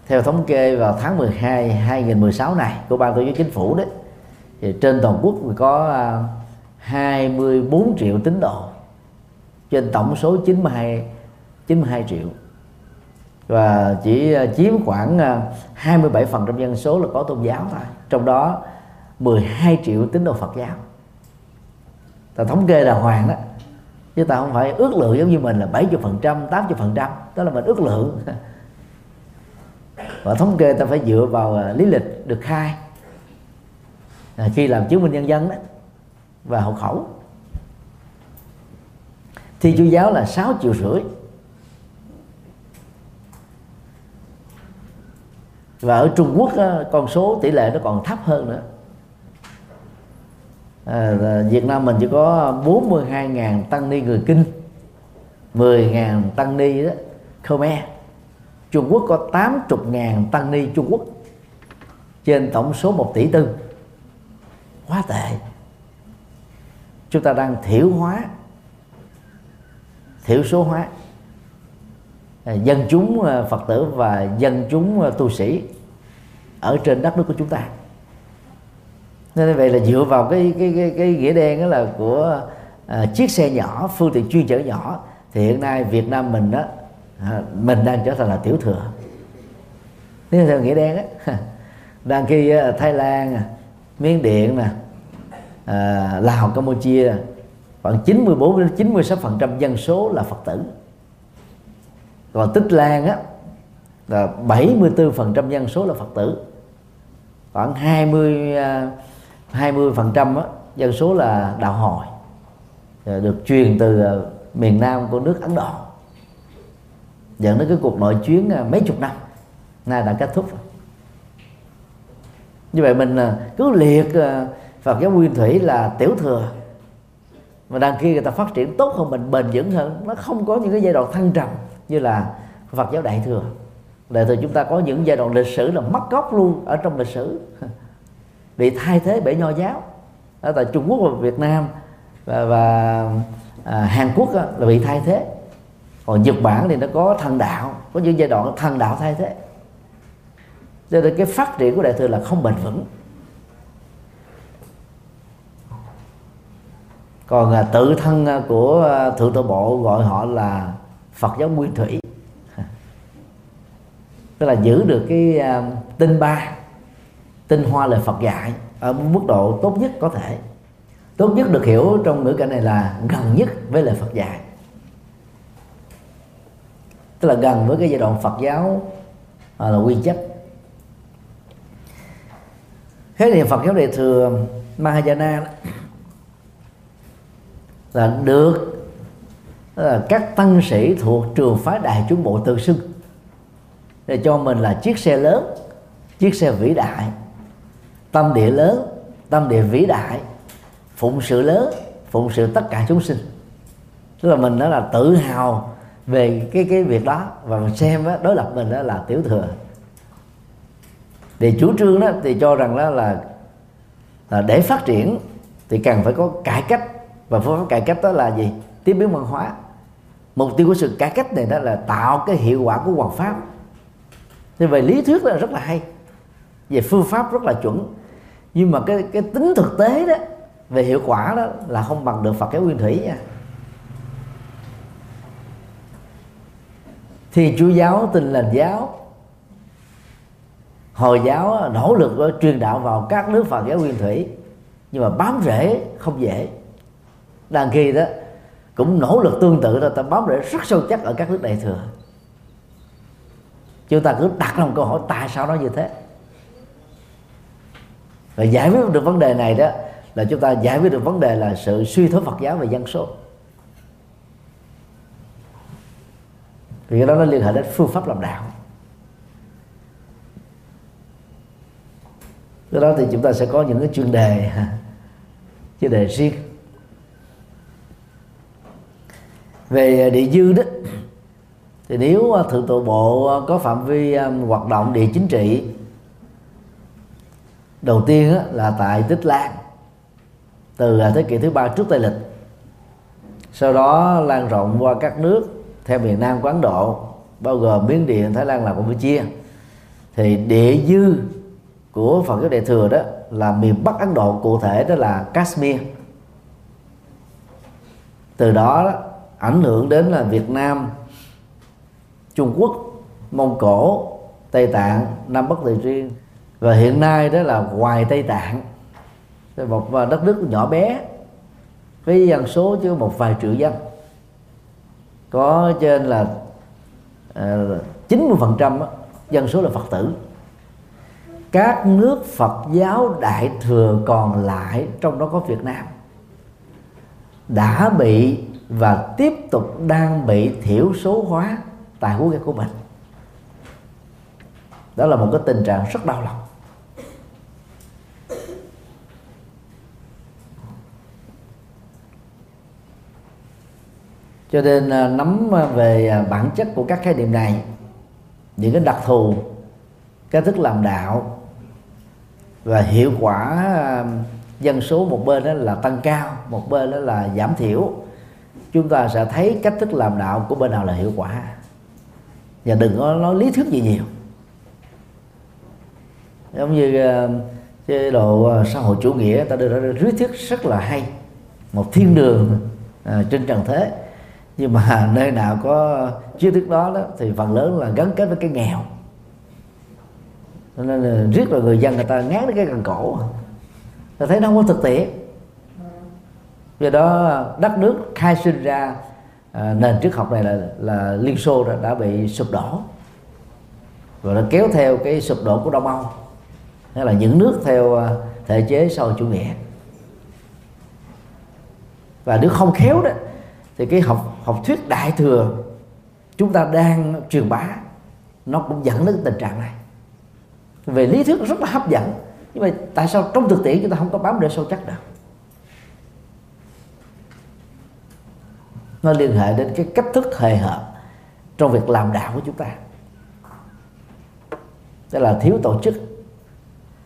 theo thống kê vào tháng 12 2016 này của ban tổ chức chính phủ đấy thì trên toàn quốc có à, 24 triệu tín đồ trên tổng số 92 92 triệu. Và chỉ à, chiếm khoảng 27% à, dân số là có tôn giáo thôi trong đó 12 triệu tín đồ Phật giáo. Ta thống kê là hoàng đó chứ ta không phải ước lượng giống như mình là 70 phần trăm 80 phần trăm. Đó là mình ước lượng. Và thống kê ta phải dựa vào à, lý lịch được khai. À, khi làm chứng minh nhân dân đó và hộ khẩu. Thi chú giáo là 6 triệu rưỡi. Và ở Trung Quốc con số tỷ lệ nó còn thấp hơn nữa à, Việt Nam mình chỉ có 42.000 tăng ni người kinh 10.000 tăng ni đó Khmer. Trung Quốc có 80.000 tăng ni Trung Quốc trên tổng số 1 tỷ tư. Quá tệ. Chúng ta đang thiểu hóa thiểu số hóa. À, dân chúng à, Phật tử và dân chúng à, tu sĩ ở trên đất nước của chúng ta nên vậy là dựa vào cái cái cái, cái nghĩa đen đó là của à, chiếc xe nhỏ phương tiện chuyên chở nhỏ. Thì hiện nay Việt Nam mình đó à, mình đang trở thành là tiểu thừa. Thế theo nghĩa đen á (laughs) đang khi à, Thái Lan Miến Điện nè à, Lào Campuchia khoảng 94 đến 96 phần trăm dân số là Phật tử. Còn Tích Lan á là 74 phần trăm dân số là Phật tử. Khoảng 20 20 phần trăm dân số là đạo hồi à, được truyền từ à, miền Nam của nước Ấn Độ. Dẫn đến cái cuộc nội chuyến à, mấy chục năm, nay đã kết thúc như vậy mình cứ liệt Phật giáo nguyên thủy là tiểu thừa. Mà đang khi người ta phát triển tốt hơn mình, bền vững hơn, nó không có những cái giai đoạn thăng trầm như là Phật giáo đại thừa. Đại thừa chúng ta có những giai đoạn lịch sử là mất gốc luôn ở trong lịch sử. (laughs) bị thay thế bởi nho giáo. Ở tại Trung Quốc và Việt Nam và, và à, Hàn Quốc á, là bị thay thế. Còn Nhật Bản thì nó có thần đạo có những giai đoạn thần đạo thay thế. Cho nên cái phát triển của đại thừa là không bền vững. Còn à, tự thân à, của à, thượng tổ bộ gọi họ là Phật giáo nguyên thủy. Tức là giữ được cái à, tinh ba tinh hoa lời Phật dạy ở mức độ tốt nhất có thể. Tốt nhất được hiểu trong ngữ cảnh này là gần nhất với lời Phật dạy. Tức là gần với cái giai đoạn Phật giáo à, là quy chất thế thì Phật giáo đại thừa Mahayana là được là các tăng sĩ thuộc trường phái đại chúng bộ tự xưng để cho mình là chiếc xe lớn, chiếc xe vĩ đại tâm địa lớn tâm địa vĩ đại phụng sự lớn phụng sự tất cả chúng sinh. Tức là mình đó là tự hào về cái cái việc đó. Và mình xem đó, đối lập mình đó là tiểu thừa. Thì chủ trương đó thì cho rằng đó là, là để phát triển thì cần phải có cải cách. Và phương pháp cải cách đó là gì? Tiếp biến văn hóa. Mục tiêu của sự cải cách này đó là tạo cái hiệu quả của hoàng pháp. Thì về lý thuyết là rất là hay. Về phương pháp rất là chuẩn nhưng mà cái cái tính thực tế đó, về hiệu quả đó là không bằng được Phật giáo nguyên thủy nha. Thì chúa giáo tin lành giáo. Hồi giáo nỗ lực truyền đạo vào các nước Phật giáo nguyên thủy, nhưng mà bám rễ không dễ. Đàn khi đó, cũng nỗ lực tương tự là ta bám rễ rất sâu chắc ở các nước đại thừa. Chúng ta cứ đặt lòng câu hỏi, tại sao nó như thế? Và giải quyết được vấn đề này đó, là chúng ta giải quyết được vấn đề là sự suy thoái Phật giáo về dân số. Vì cái đó nó liên hệ đến phương pháp làm đạo. Cái đó thì chúng ta sẽ có những cái chuyên đề (laughs) chuyên đề riêng. Về địa dư đó, thì nếu thượng tọa bộ có phạm vi um, hoạt động địa chính trị đầu tiên là tại tích lan. Từ thế kỷ thứ ba trước tây lịch. Sau đó lan rộng qua các nước theo miền nam của ấn độ bao gồm miến điện thái lan là campuchia. Thì địa dư của phật giáo đại thừa đó là miền bắc ấn độ cụ thể đó là kashmir. Từ đó, đó ảnh hưởng đến là việt nam trung quốc mông cổ tây tạng nam bắc tây riêng và hiện nay đó là ngoài tây tạng. Một à, đất nước nhỏ bé, với dân số chỉ có một vài triệu dân. Có trên là à, chín mươi phần trăm dân số là phật tử. Các nước phật giáo đại thừa còn lại, trong đó có việt nam, đã bị và tiếp tục đang bị thiểu số hóa tại quốc gia của mình. Đó là một cái tình trạng rất đau lòng. Cho nên à, nắm à, về à, bản chất của các khái niệm này, những cái đặc thù, cái thức làm đạo và hiệu quả dân số một bên đó là tăng cao, một bên đó là giảm thiểu, chúng ta sẽ thấy cách thức làm đạo của bên nào là hiệu quả. Và đừng có nói lý thuyết gì nhiều. Giống như chế độ xã hội chủ nghĩa ta đưa ra lý thuyết rất là hay. Một thiên đường trên trần thế nhưng mà (laughs) nơi nào có triết thức đó, đó thì phần lớn là gắn kết với cái nghèo. Nên là riết là người dân người ta ngán cái cần cổ. Ta thấy nó không có thực tiễn. Do đó đất nước khai sinh ra à, nền triết học này là là liên xô đã, đã bị sụp đổ. Và nó kéo theo cái sụp đổ của đông âu. Hay là những nước theo à, thể chế sau chủ nghĩa. Và nếu không khéo đó thì cái học học thuyết đại thừa chúng ta đang truyền bá nó cũng dẫn đến tình trạng này. Về lý thuyết rất là hấp dẫn nhưng mà tại sao trong thực tiễn chúng ta không có bám để sâu chắc được? Nó liên hệ đến cái cách thức hề hợp trong việc làm đạo của chúng ta. Tức là thiếu tổ chức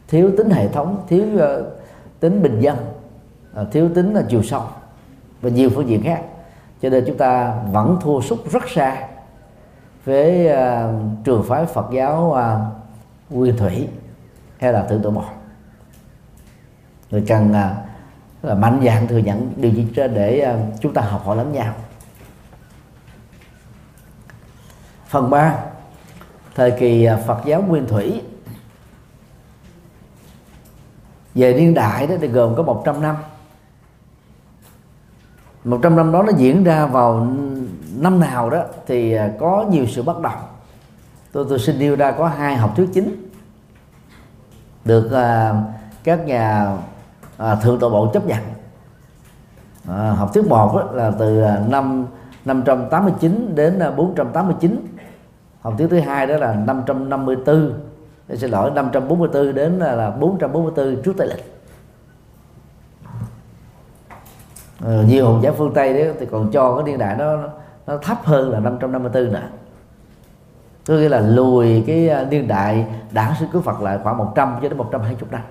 thiếu tính hệ thống thiếu uh, tính bình dân uh, thiếu tính là chiều sâu và nhiều phương diện khác cho nên chúng ta vẫn thua sút rất xa với uh, trường phái Phật giáo uh, Nguyên Thủy hay là tự Tổ một người cần uh, là mạnh dạn thừa nhận điều gì trên để uh, chúng ta học hỏi lẫn nhau. Phần 3 thời kỳ Phật giáo Nguyên Thủy. Về niên đại đó thì gồm có 100 năm. 100 năm đó nó diễn ra vào năm nào đó thì à, có nhiều sự bất đồng. Tôi tôi xin nêu ra có hai học thuyết chính được uh, các nhà uh, thượng tọa bộ chấp nhận. Uh, học thuyết một đó, là từ năm 589 đến 489 học thuyết thứ hai đó là 554 xin lỗi 544 đến là 444 trước Tây lịch. Ừ, nhiều hồn giáo phương Tây đấy thì còn cho cái niên đại nó nó thấp hơn là 554 nữa có nghĩa là lùi cái à, niên đại đảng sư cứu Phật lại khoảng 100 cho đến 120 năm.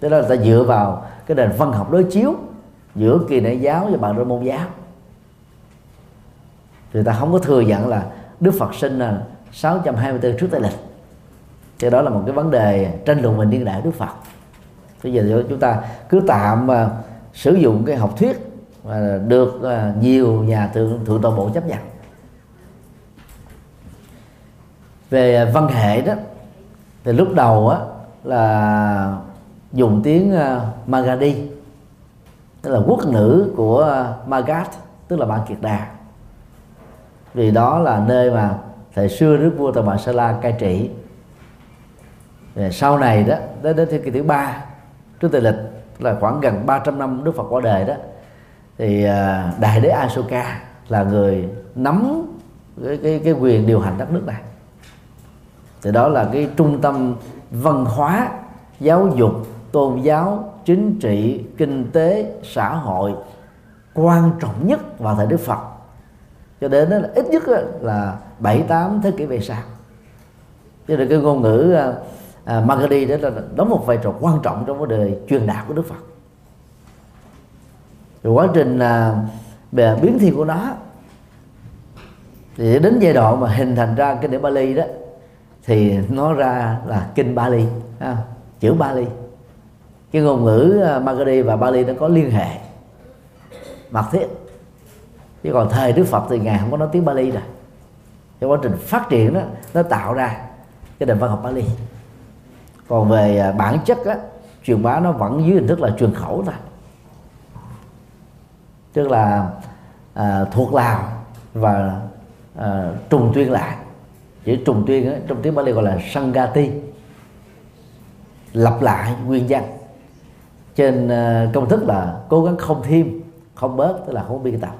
Thế đó là ta dựa vào cái nền văn học đối chiếu giữa kỳ đại giáo và bà môn giáo. Thì ta không có thừa nhận là Đức Phật sinh là 624 trước Tây lịch. Thì đó là một cái vấn đề tranh luận về niên đại Đức Phật. Bây giờ chúng ta cứ tạm à, sử dụng cái học thuyết và được à, nhiều nhà thượng thượng tọa bộ chấp nhận. Về văn hệ đó thì lúc đầu á là dùng tiếng à, Magadi tức là quốc ngữ của Magad tức là Ba Kiệt Đà. Vì đó là nơi mà thời xưa nước vua Tà Bà Sa La cai trị. Về sau này đó đến, đến thế kỷ thứ ba trước tây lịch là khoảng gần 300 năm Đức Phật qua đời đó thì à, đại đế Asoka là người nắm cái, cái, cái quyền điều hành đất nước này. Thì đó là cái trung tâm văn hóa giáo dục tôn giáo chính trị kinh tế xã hội quan trọng nhất vào thời Đức Phật. Cho đến đó là ít nhất là bảy tám thế kỷ về sau. Cho nên cái ngôn ngữ à, à, à, đó là đóng một vai trò quan trọng trong vấn đề truyền đạt của Đức Phật. Rồi quá trình à, về biến thiên của nó thì đến giai đoạn mà hình thành ra cái điển Bali đó thì nó ra là kinh Bali ha, chữ Bali. Cái ngôn ngữ à, Magadhi và Bali nó có liên hệ. Mật thiết. Chứ còn thời Đức Phật thì ngài không có nói tiếng Bali rồi. Trong quá trình phát triển đó nó tạo ra cái nền văn học Bali còn về à, bản chất á, truyền bá nó vẫn dưới hình thức là truyền khẩu thôi. Tức là à, thuộc lào và à, trùng tuyên lại. Chữ trùng tuyên á, trong tiếng Bali gọi là sangati. Lặp lại nguyên văn. Trên à, công thức là cố gắng không thêm không bớt tức là không biên tập.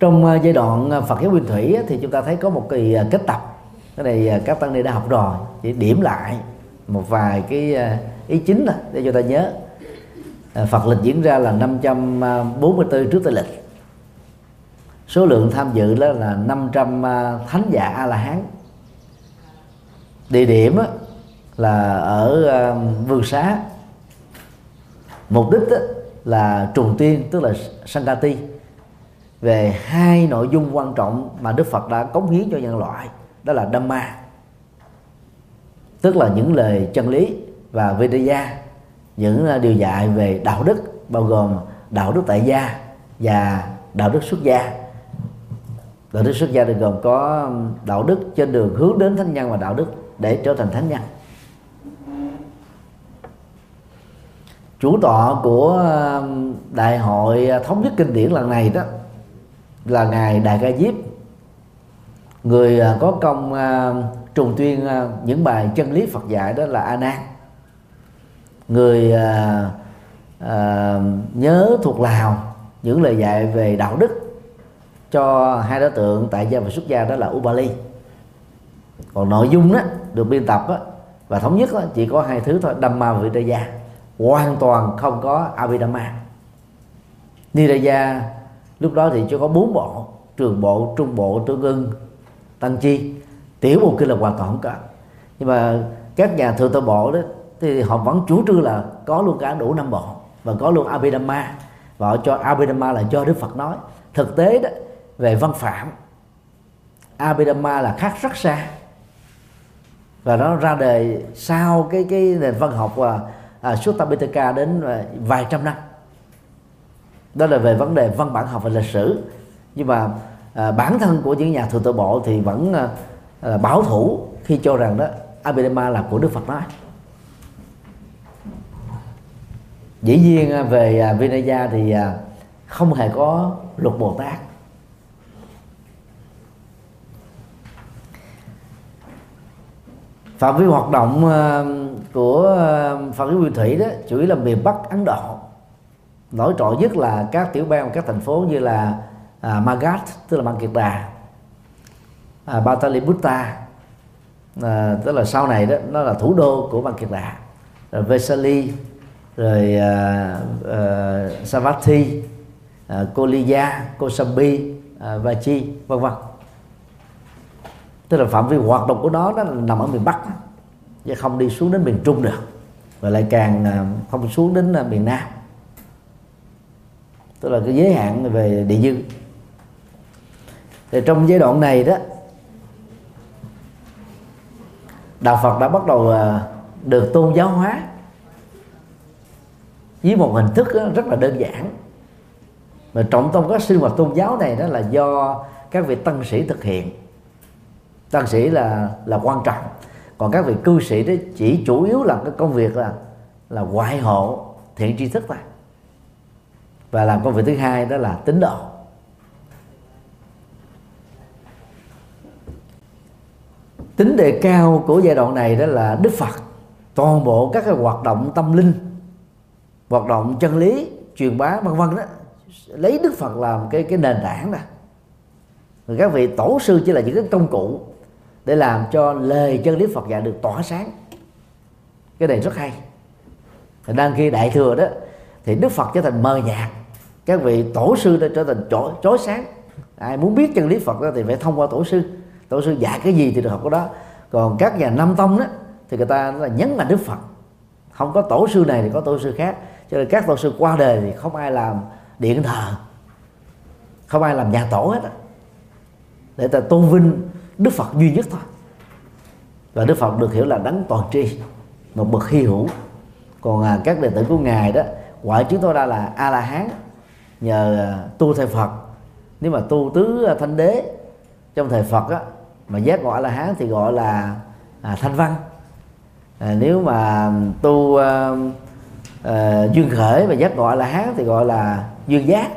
Trong à, giai đoạn à, Phật giáo Nguyên Thủy thì chúng ta thấy có một kỳ kết tập cái này à, các tăng ni đã học rồi, chỉ điểm lại một vài cái à, ý chính là để cho ta nhớ. À, Phật lịch diễn ra là 544 trước Tây lịch. Số lượng tham dự đó là 500 thánh giả a la hán địa điểm là ở vườn xá. Mục đích là trùng tiên, tức là Sankati về hai nội dung quan trọng mà Đức Phật đã cống hiến cho nhân loại đó là Dhamma, tức là những lời chân lý và Vedaya, những à, điều dạy về đạo đức, bao gồm đạo đức tại gia và đạo đức xuất gia. Đạo đức xuất gia thì gồm có đạo đức trên đường hướng đến thánh nhân và đạo đức để trở thành thánh nhân. Chủ tọa của đại hội thống nhất kinh điển lần này đó là ngài đại ca diếp người à, có công uh, trùng tuyên uh, những bài chân lý phật dạy đó là a nan. Người nhớ thuộc lào những lời dạy về đạo đức cho hai đối tượng tại gia và xuất gia đó là Ubali. Còn nội dung đó được biên tập đó, và thống nhất đó, chỉ có hai thứ thôi Dhamma và Vidaya. Hoàn toàn không có Abhidhamma. Nidaya lúc đó thì chỉ có bốn bộ trường bộ trung bộ tương ưng tăng chi tiểu mục kia là hoàn toàn không có nhưng mà các nhà thượng tọa bộ đó thì họ vẫn chủ trương là có luôn cả đủ năm bộ và có luôn Abhidhamma. Và họ cho Abhidhamma là cho Đức Phật nói. Thực tế đó về văn phạm Abhidhamma là khác rất xa. Và nó ra đời sau cái cái nền văn học và à, Sutta đến à, vài trăm năm. Đó là về vấn đề văn bản học và lịch sử. Nhưng mà à, bản thân của những nhà thượng tự bộ thì vẫn à, à, bảo thủ khi cho rằng đó Abhidhamma là của Đức Phật nói dĩ nhiên à, về à, Vinaya thì à, không hề có luật Bồ Tát. Phạm vi hoạt động à, của Phật giáo Nguyên Thủy đó chủ yếu là miền Bắc Ấn Độ. Nổi trội nhất là các tiểu bang các thành phố như là à, Magat tức là Bang Kiệt Đà à, Bataliputta à, tức là sau này đó nó là thủ đô của Bang Kiệt Đà rồi Vesali rồi à, à, Savatthi à, Koliya Kosambi à, Vachi vân vân. Tức là phạm vi hoạt động của nó nó nằm ở miền Bắc chứ không đi xuống đến miền Trung được và lại càng à, không xuống đến à, miền Nam. Tức là cái giới hạn về địa dư thì trong giai đoạn này đó, đạo Phật đã bắt đầu à, được tôn giáo hóa với một hình thức rất là đơn giản. Mà trọng tâm các sinh hoạt tôn giáo này đó là do các vị tăng sĩ thực hiện. Tăng sĩ là là quan trọng. Còn các vị cư sĩ đó chỉ chủ yếu là cái công việc là là ngoại hộ, thiện tri thức thôi. Và làm công việc thứ hai đó là tín đồ. Tính đề cao của giai đoạn này đó là đức phật. Toàn bộ các cái hoạt động tâm linh hoạt động chân lý truyền bá vân vân đó lấy đức phật làm cái cái nền tảng đó. Rồi các vị tổ sư chỉ là những cái công cụ để làm cho lời chân lý phật dạy được tỏa sáng. Cái này rất hay. Đang khi đại thừa đó thì đức phật trở thành mờ nhạt. Các vị tổ sư đã trở thành chói, chói sáng. Ai muốn biết chân lý phật đó thì phải thông qua tổ sư tổ sư dạy cái gì thì được học cái đó. Còn các nhà nam tông đó thì người ta là nhấn mạnh đức phật. Không có tổ sư này thì có tổ sư khác. Cho nên các tổ sư qua đời thì không ai làm điện thờ. Không ai làm nhà tổ hết á. Để ta tôn vinh đức phật duy nhất thôi. Và đức phật được hiểu là đấng toàn tri một bậc hy hữu. Còn à, các đệ tử của ngài đó ngoại chúng tôi ra là a la hán nhờ à, tu thầy phật. Nếu mà tu tứ à, thanh đế trong thời phật á mà giác ngộ a la hán thì gọi là à, thanh văn. À, nếu mà tu à, à, duyên khởi và giác ngộ a la hán thì gọi là duyên giác.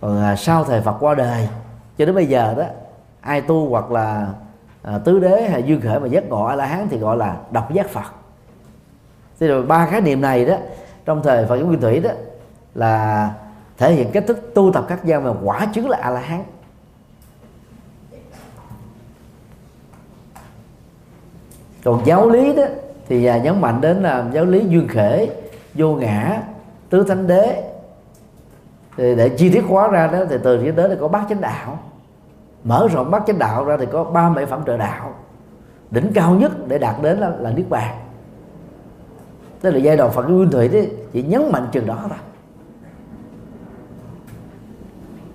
Còn à, sau thời phật qua đời cho đến bây giờ đó ai tu hoặc là à, tứ đế hay duyên khởi mà giác ngộ a la hán thì gọi là độc giác phật. Thế rồi ba khái niệm này đó trong thời phật giáo nguyên thủy đó là thể hiện cách thức tu tập các gian mà quả chứng là a la hán còn giáo lý đó thì à, nhấn mạnh đến là giáo lý duyên khể vô ngã tứ thánh đế. Thì để chi tiết hóa ra đó thì từ thế đến thì có bát chánh đạo. Mở rộng bát chánh đạo ra thì có ba mươi phẩm trợ đạo. Đỉnh cao nhất để đạt đến là, là niết bàn. Tức là giai đoạn phật nguyên thủy đấy chỉ nhấn mạnh chừng đó thôi.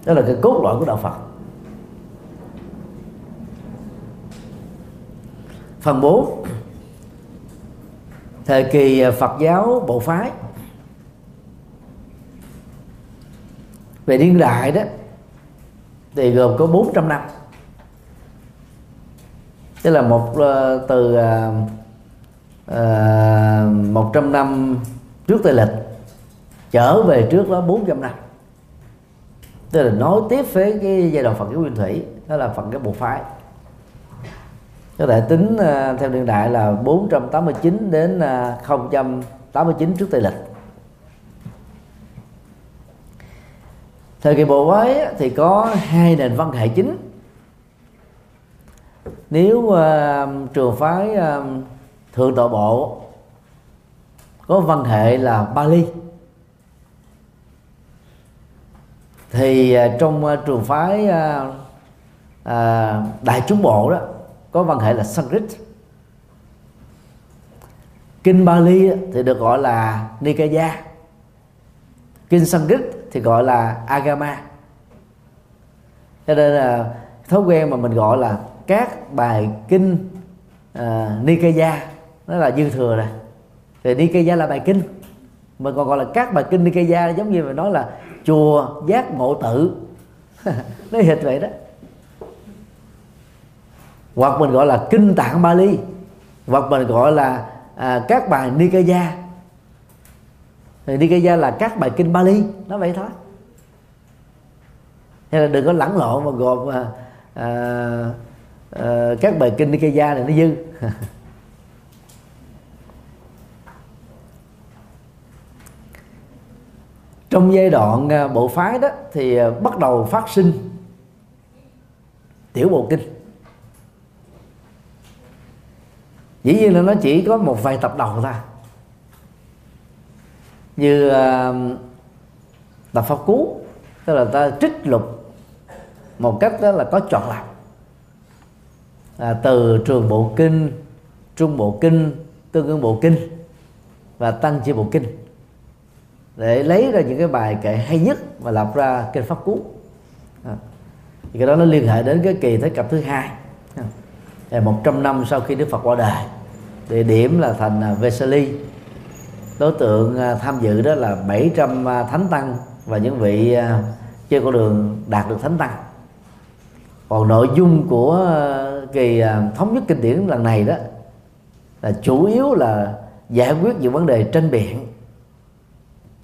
Đó là cái cốt lõi của đạo phật. Phần 4 thời kỳ à, Phật giáo bộ phái. Về niên đại đó thì gồm có 400 năm. Tức là một à, từ à, uh, 100 năm trước tây lịch trở về trước đó 400 năm. Tức là nói tiếp với cái giai đoạn Phật giáo nguyên thủy đó là phần cái bộ phái có thể tính uh, theo niên đại là 489 đến ờ, uh, 089 trước tây lịch. Thời kỳ bộ quái thì có hai nền văn hệ chính. Nếu uh, trường phái uh, thượng tọa bộ có văn hệ là Bali thì uh, trong uh, trường phái uh, uh, đại chúng bộ đó có văn hệ là Sanskrit. Kinh Bali thì được gọi là Nikaya. Kinh Sanskrit thì gọi là Agama. Cho nên là thói quen mà mình gọi là các bài kinh uh, Nikaya nó là dư thừa rồi. Thì Nikaya là bài kinh. Mình còn gọi là các bài kinh Nikaya giống như mình nói là chùa giác ngộ tự. (laughs) Nó hệt vậy đó hoặc mình gọi là kinh tạng Bali. Hoặc mình gọi là à, các bài Nikaya thì Nikaya là các bài kinh Bali. Nó vậy thôi. Hay là đừng có lẫn lộn mà gồm à, à, à, các bài kinh Nikaya này nó dư. (laughs) Trong giai đoạn à, bộ phái đó thì à, bắt đầu phát sinh tiểu bộ kinh. Dĩ nhiên là nó chỉ có một vài tập đầu thôi. Như uh, tập pháp cú tức là ta trích lục một cách đó là có chọn lọc à, từ trường bộ kinh trung bộ kinh tương ương bộ kinh và tăng chi bộ kinh. Để lấy ra những cái bài kệ hay nhất và lập ra kinh pháp cú. À, thì cái đó nó liên hệ đến cái kỳ thế cập thứ hai. À, 100 năm sau khi Đức Phật qua đời địa điểm là thành à, Vesali. Đối tượng à, tham dự đó là 700 à, thánh tăng và những vị trên con đường đạt được thánh tăng. Còn nội dung của kỳ thống nhất kinh điển lần này đó là chủ yếu là giải quyết những vấn đề tranh biện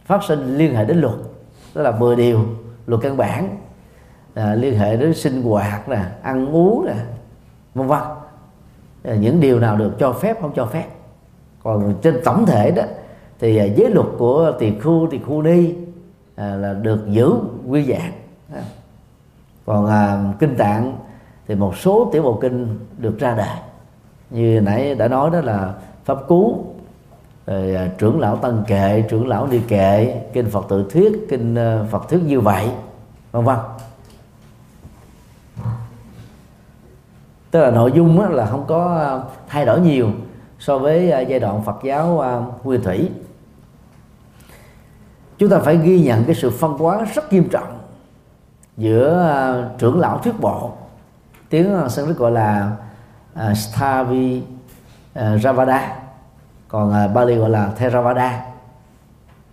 phát sinh liên hệ đến luật đó là 10 điều luật căn bản à, liên hệ đến sinh hoạt nè ăn uống nè vân vân. Ờ, những điều nào được cho phép không cho phép. Còn trên tổng thể đó thì ờ, giới luật của tiền khu tiền khu ni à, là được giữ quy dạng. Còn à, kinh tạng thì một số tiểu bộ kinh được ra đời. Như nãy đã nói đó là pháp cú rồi à, trưởng lão tăng kệ trưởng lão đi kệ kinh phật tự thuyết kinh à, phật thuyết như vậy vân vân. Tức là nội dung là không có à, thay đổi nhiều so với à, giai đoạn Phật giáo à, nguyên thủy. Chúng ta phải ghi nhận cái sự phân hóa rất nghiêm trọng giữa trưởng lão thuyết bộ, tiếng Sanskrit gọi là Stavi Ravada, còn Bali gọi là Theravada,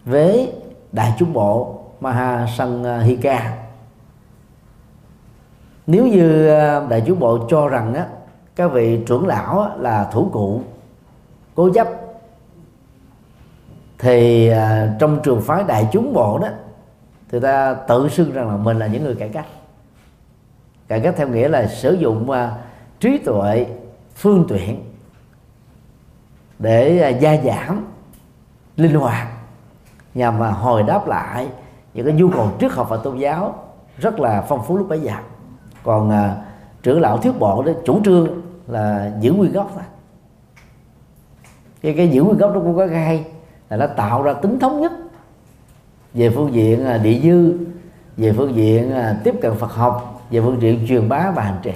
với đại chúng bộ Mahasanghika nếu như ờ, đại chúng bộ cho rằng á các vị trưởng lão là thủ cụ, cố chấp, thì ờ, trong trường phái đại chúng bộ đó, thì ta tự xưng rằng là mình là những người cải cách. Cải cách theo nghĩa là sử dụng ờ, trí tuệ, phương tiện để gia giảm linh hoạt nhằm mà hồi đáp lại những cái nhu cầu trước học và tôn giáo rất là phong phú lúc bấy giờ còn à, trưởng lão thuyết bộ đó chủ trương là giữ nguyên gốc thôi. Cái cái giữ nguyên gốc nó cũng có cái hay là nó tạo ra tính thống nhất về phương diện à, địa dư về phương diện à, tiếp cận Phật học về phương diện truyền bá và hành trì.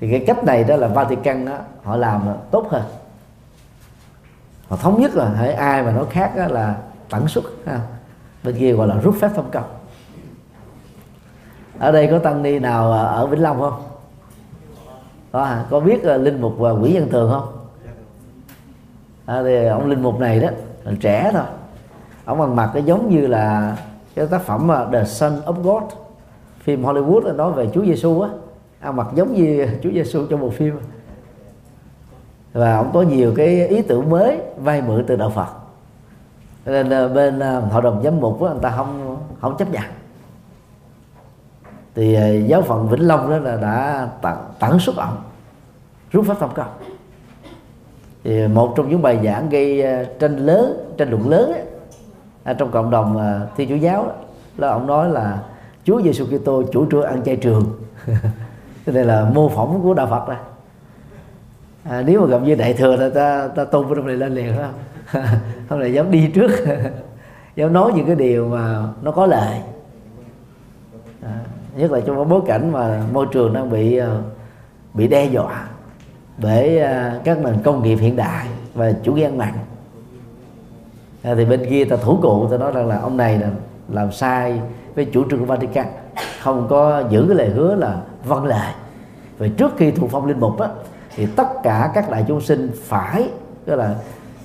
Thì cái cách này đó là Vatican đó, họ làm tốt hơn. Họ thống nhất là hãy ai mà nói khác đó là tẩn xuất ha. bên kia gọi là rút phép thông công ở đây có tăng ni nào à, ở vĩnh long không? Có à, có biết à, linh mục và quỷ dân thường không? À, thì ông linh mục này đó là trẻ thôi. Ông ăn mặc cái giống như là cái tác phẩm à, The Son of God phim Hollywood nói về Chúa Giêsu á. Ăn mặc giống như (laughs) Chúa Giêsu trong một phim. Và ông có nhiều cái ý tưởng mới vay mượn từ đạo Phật. Nên bên hội đồng giám mục đó, người ta không không chấp nhận thì ờ, giáo phận Vĩnh Long đó là đã tặng tặng xuất ông rút pháp thông công thì một trong những bài giảng gây ờ, tranh lớn tranh luận lớn ấy, à, trong cộng đồng ờ, thiên chúa giáo đó, là ông nói là Chúa Giêsu Kitô chủ trương ăn chay trường. (laughs) Đây là mô phỏng của đạo Phật đây à, nếu mà gặp như đại thừa là ta ta tôn cái trong này lên liền không? (laughs) Không này dám đi trước. (laughs) Dám nói những cái điều mà nó có lợi nhất là trong cái bối cảnh mà môi trường đang bị ờ, bị đe dọa bởi ờ, các nền công nghiệp hiện đại và chủ nghĩa ăn mặn. À, thì bên kia ta thủ cụ ta nói rằng là ông này là làm sai với chủ trương của Vatican không có giữ cái lời hứa là vâng lời vậy trước khi thụ phong linh mục á thì tất cả các đại chúng sinh phải tức là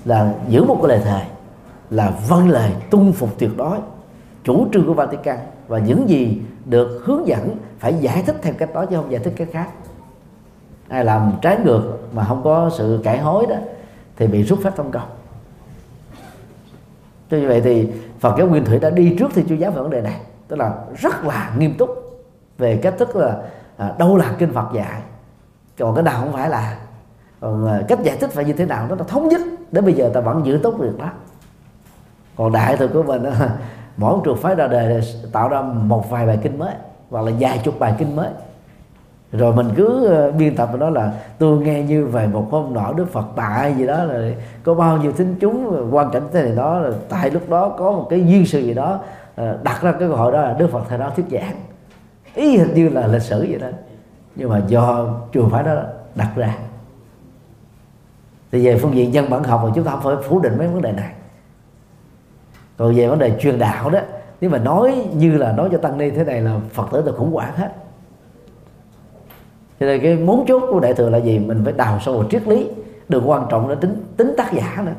là giữ một cái lời thề là vâng lời tuân phục tuyệt đối chủ trương của Vatican. Và những gì được hướng dẫn phải giải thích theo cách đó chứ không giải thích cách khác. Ai làm trái ngược mà không có sự cải hối đó thì bị rút phép thông công. Cho như vậy thì Phật giáo Nguyên Thủy đã đi trước thì Chúa giáo về vấn đề này. Tức là rất là nghiêm túc về cách thức là à, đâu là kinh Phật dạy còn cái nào không phải là. Còn à, cách giải thích phải như thế nào nó là thống nhất. Đến bây giờ ta vẫn giữ tốt việc đó. Còn đại thừa của mình đó, mỗi trường phái ra đời tạo ra một vài bài kinh mới, hoặc là vài chục bài kinh mới. Rồi mình cứ ờ, biên tập đó là, tôi nghe như về một hôm nọ đức phật tại gì đó là có bao nhiêu thính chúng ờ, quan cảnh thế này đó, là tại lúc đó có một cái duyên sự gì đó ờ, đặt ra cái câu hỏi đó là đức phật thời đó thuyết giảng. Ý hình như là lịch sử vậy đó. Nhưng mà do trường phái đó đặt ra. Thì về phương diện dân bản học thì chúng ta không phải phủ định mấy vấn đề này còn về vấn đề truyền đạo đó nếu mà nói như là nói cho tăng ni thế này là phật tử là khủng hoảng hết. Cho nên cái mấu chốt của đại thừa là gì? Mình phải đào sâu vào triết lý đừng quan trọng là tính tính tác giả nữa.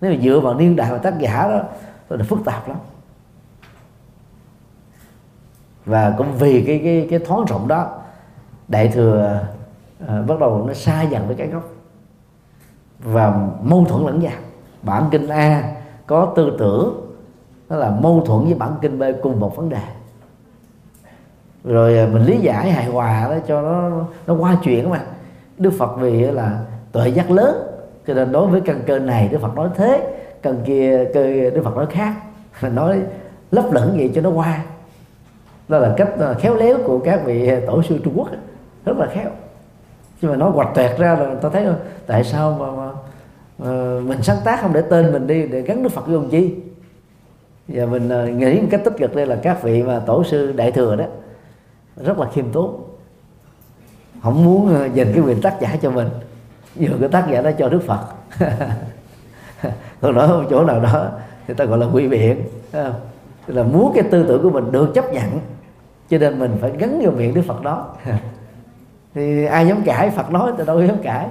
Nếu mà dựa vào niên đại và tác giả đó thì phức tạp lắm. Và cũng vì cái cái cái thoáng rộng đó đại thừa à, bắt đầu nó xa dần với cái gốc. Và mâu thuẫn lẫn nhau. Bản kinh a có tư tưởng nó là mâu thuẫn với bản kinh b cùng một vấn đề. Rồi à, mình lý giải hài hòa đó cho nó nó qua chuyện mà đức phật vì là tuệ giác lớn cho nên đối với căn cơ này đức phật nói thế căn kia cơ đức phật nói khác. Mình (laughs) nói lấp lửng vậy cho nó qua. Đó là cách à, khéo léo của các vị tổ sư trung quốc rất là khéo. Nhưng mà nói hoạch toẹt ra là ta thấy tại sao mà, mà, mà mình sáng tác không để tên mình đi để gắn đức phật vô ông chi? Và mình ờ, nghĩ một cách tích cực đây là các vị mà tổ sư đại thừa đó, rất là khiêm tốn. Không muốn ờ, dành cái quyền tác giả cho mình vừa cái tác giả đó cho đức phật. (laughs) Còn nói một chỗ nào đó, thì ta gọi là quy biện là muốn cái tư tưởng của mình được chấp nhận, cho nên mình phải gắn vào miệng đức phật đó. (laughs) Thì ai dám cãi, phật nói thì đâu dám cãi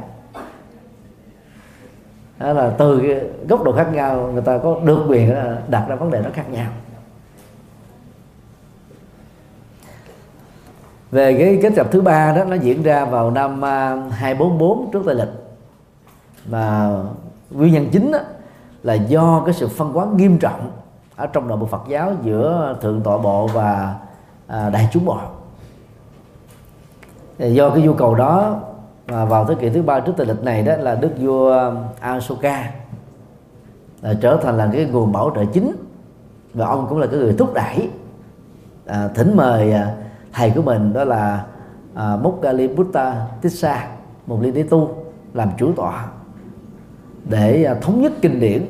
đó là từ cái góc độ khác nhau người ta có được quyền đặt ra vấn đề nó khác nhau. Về cái kết tập thứ ba đó nó diễn ra vào năm à, 244 trước tây lịch. Mà nguyên nhân chính đó là do cái sự phân quán nghiêm trọng ở trong nội bộ Phật giáo giữa thượng tọa bộ và à, đại chúng bộ. Do cái nhu cầu đó và vào thế kỷ thứ ba trước tây lịch này đó là đức vua um, Asoka là trở thành là cái nguồn bảo trợ chính. Và ông cũng là cái người thúc đẩy à, thỉnh mời à, thầy của mình đó là à, Buddha Tissa một liên đế tu làm chủ tọa để à, thống nhất kinh điển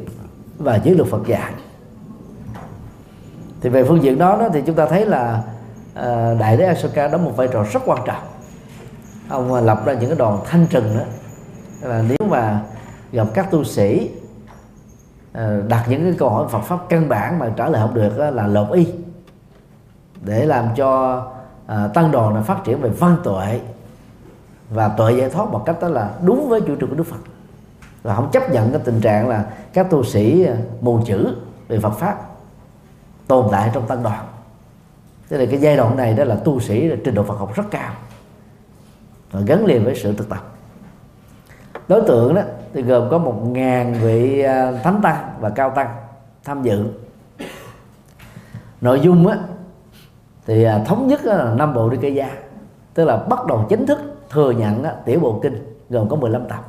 và giới luật Phật dạy. Thì về phương diện đó, đó thì chúng ta thấy là à, đại đế Asoka đóng một vai trò rất quan trọng ông à, lập ra những cái đoàn thanh trừng đó. Là nếu mà gặp các tu sĩ à, đặt những cái câu hỏi Phật pháp căn bản mà trả lời không được là lột y để làm cho à, tăng đoàn là phát triển về văn tuệ và tuệ giải thoát một cách đó là đúng với chủ trương của Đức Phật. Và không chấp nhận cái tình trạng là các tu sĩ à, mù chữ về Phật pháp tồn tại trong tăng đoàn. Thế là cái giai đoạn này đó là tu sĩ là trình độ Phật học rất cao và gắn liền với sự thực tập. Đối tượng đó thì gồm có một ngàn vị à, thánh tăng và cao tăng tham dự. Nội dung á thì à, thống nhất là năm bộ đi cây gia tức là bắt đầu chính thức thừa nhận á, tiểu bộ kinh gồm có 15 tập.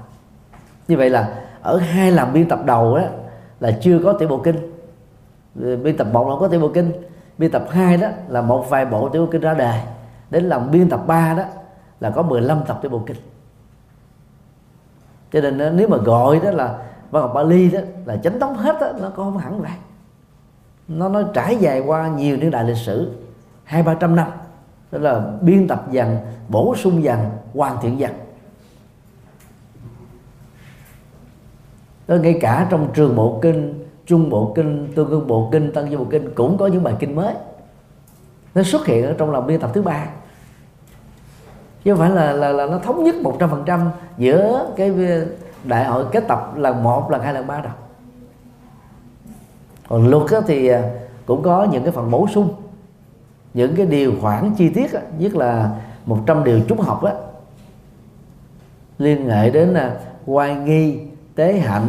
Như vậy là ở hai lần biên tập đầu đó là chưa có tiểu bộ kinh. Ờ, biên tập một là có tiểu bộ kinh biên tập 2 đó là một vài bộ tiểu bộ kinh ra đề đến lần biên tập 3 đó là có 15 tập cái bộ kinh. Cho nên nếu mà gọi đó là văn học Bali đó là chánh tống hết đó, nó có không hẳn vậy. Nó nó trải dài qua nhiều niên đại lịch sử hai ba trăm năm. Đó là biên tập dần bổ sung dần hoàn thiện dần. Đó ngay cả trong trường bộ kinh trung bộ kinh tương ương bộ kinh tăng chi bộ kinh cũng có những bài kinh mới. Nó xuất hiện ở trong lòng biên tập thứ ba chứ không phải là là, là nó thống nhất một trăm phần trăm giữa cái đại hội kết tập lần một lần hai lần ba đâu. Còn luật thì à, cũng có những cái phần bổ sung những cái điều khoản chi tiết nhất là 100 điều trúng học đó liên hệ đến là hoài nghi tế hạnh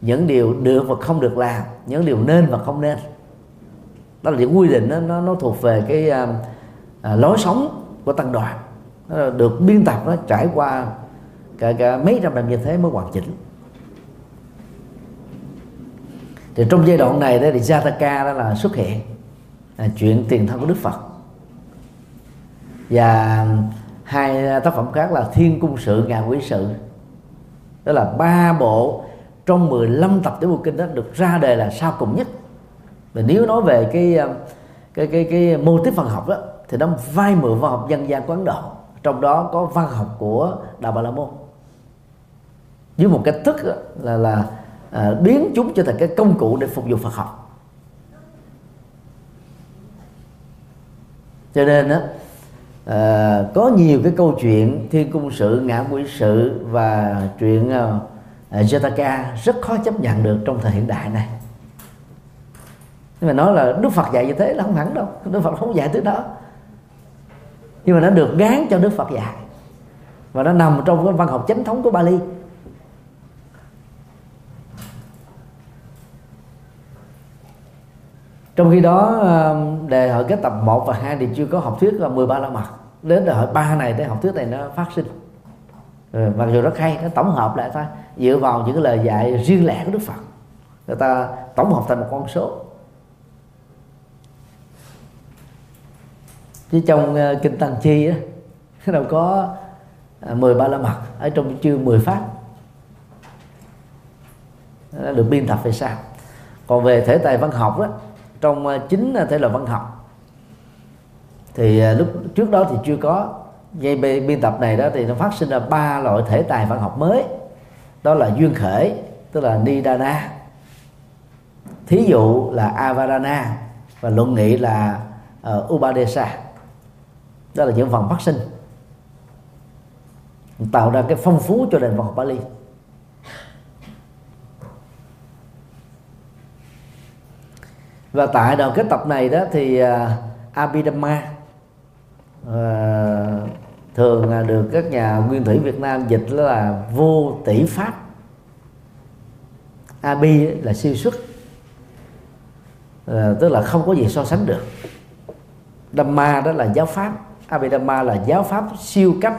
những điều được và không được làm những điều nên và không nên. Đó là những quy định đó, nó nó thuộc về cái à, à lối sống của tăng đoàn nó được biên tập nó trải qua cả, cả mấy trăm năm như thế mới hoàn chỉnh. Thì trong giai đoạn này đó thì Jataka đó là xuất hiện là chuyện tiền thân của Đức Phật. Và hai tác phẩm khác là Thiên Cung Sự Ngà Quỷ Sự. Đó là ba bộ trong 15 tập tiểu bộ kinh đó được ra đề là sao cùng nhất. Và nếu nói về cái cái cái cái mô típ văn học đó thì nó vai mượn văn học dân gian của Ấn Độ trong đó có văn học của Đạo Bà La Môn. Với một cách thức là là à, biến chúng trở thành cái công cụ để phục vụ Phật học. Cho nên đó, à, có nhiều cái câu chuyện thiên cung sự ngã quỷ sự và chuyện à, à, Jataka rất khó chấp nhận được trong thời hiện đại này. Nhưng mà nói là Đức Phật dạy như thế là không hẳn đâu. Đức Phật không dạy thứ đó nhưng mà nó được gán cho Đức Phật dạy. Và nó nằm trong cái văn học chánh thống của Bali. Trong khi đó um, đề hội kết tập 1 và 2 thì chưa có học thuyết là 13 la mật. Đến đề hội 3 này cái học thuyết này nó phát sinh. Ừ, mặc dù rất hay nó tổng hợp lại thôi. Dựa vào những cái lời dạy riêng lẻ của Đức Phật. Người ta tổng hợp thành một con số. Chứ trong uh, kinh Tăng Chi á (laughs) đâu có uh, ba la mật ở trong chương 10 pháp. Nó được biên tập về sao. Còn về thể tài văn học đó trong ờ, chính ờ, thể loại văn học thì lúc trước đó thì chưa có. Dây biên tập này đó thì nó phát sinh ra ba loại thể tài văn học mới. Đó là duyên khởi tức là nidana thí dụ là avarana và luận nghị là uh, ubadesa đó là những phần phát sinh. Tạo ra cái phong phú cho nền văn học Bali. Và tại đoàn kết tập này đó thì uh, Abhidhamma uh, thường à, được các nhà nguyên thủy Việt Nam dịch là vô tỷ pháp. Abi là siêu xuất. Uh, tức là không có gì so sánh được. Dhamma đó là giáo pháp. Abhidhamma là giáo pháp siêu cấp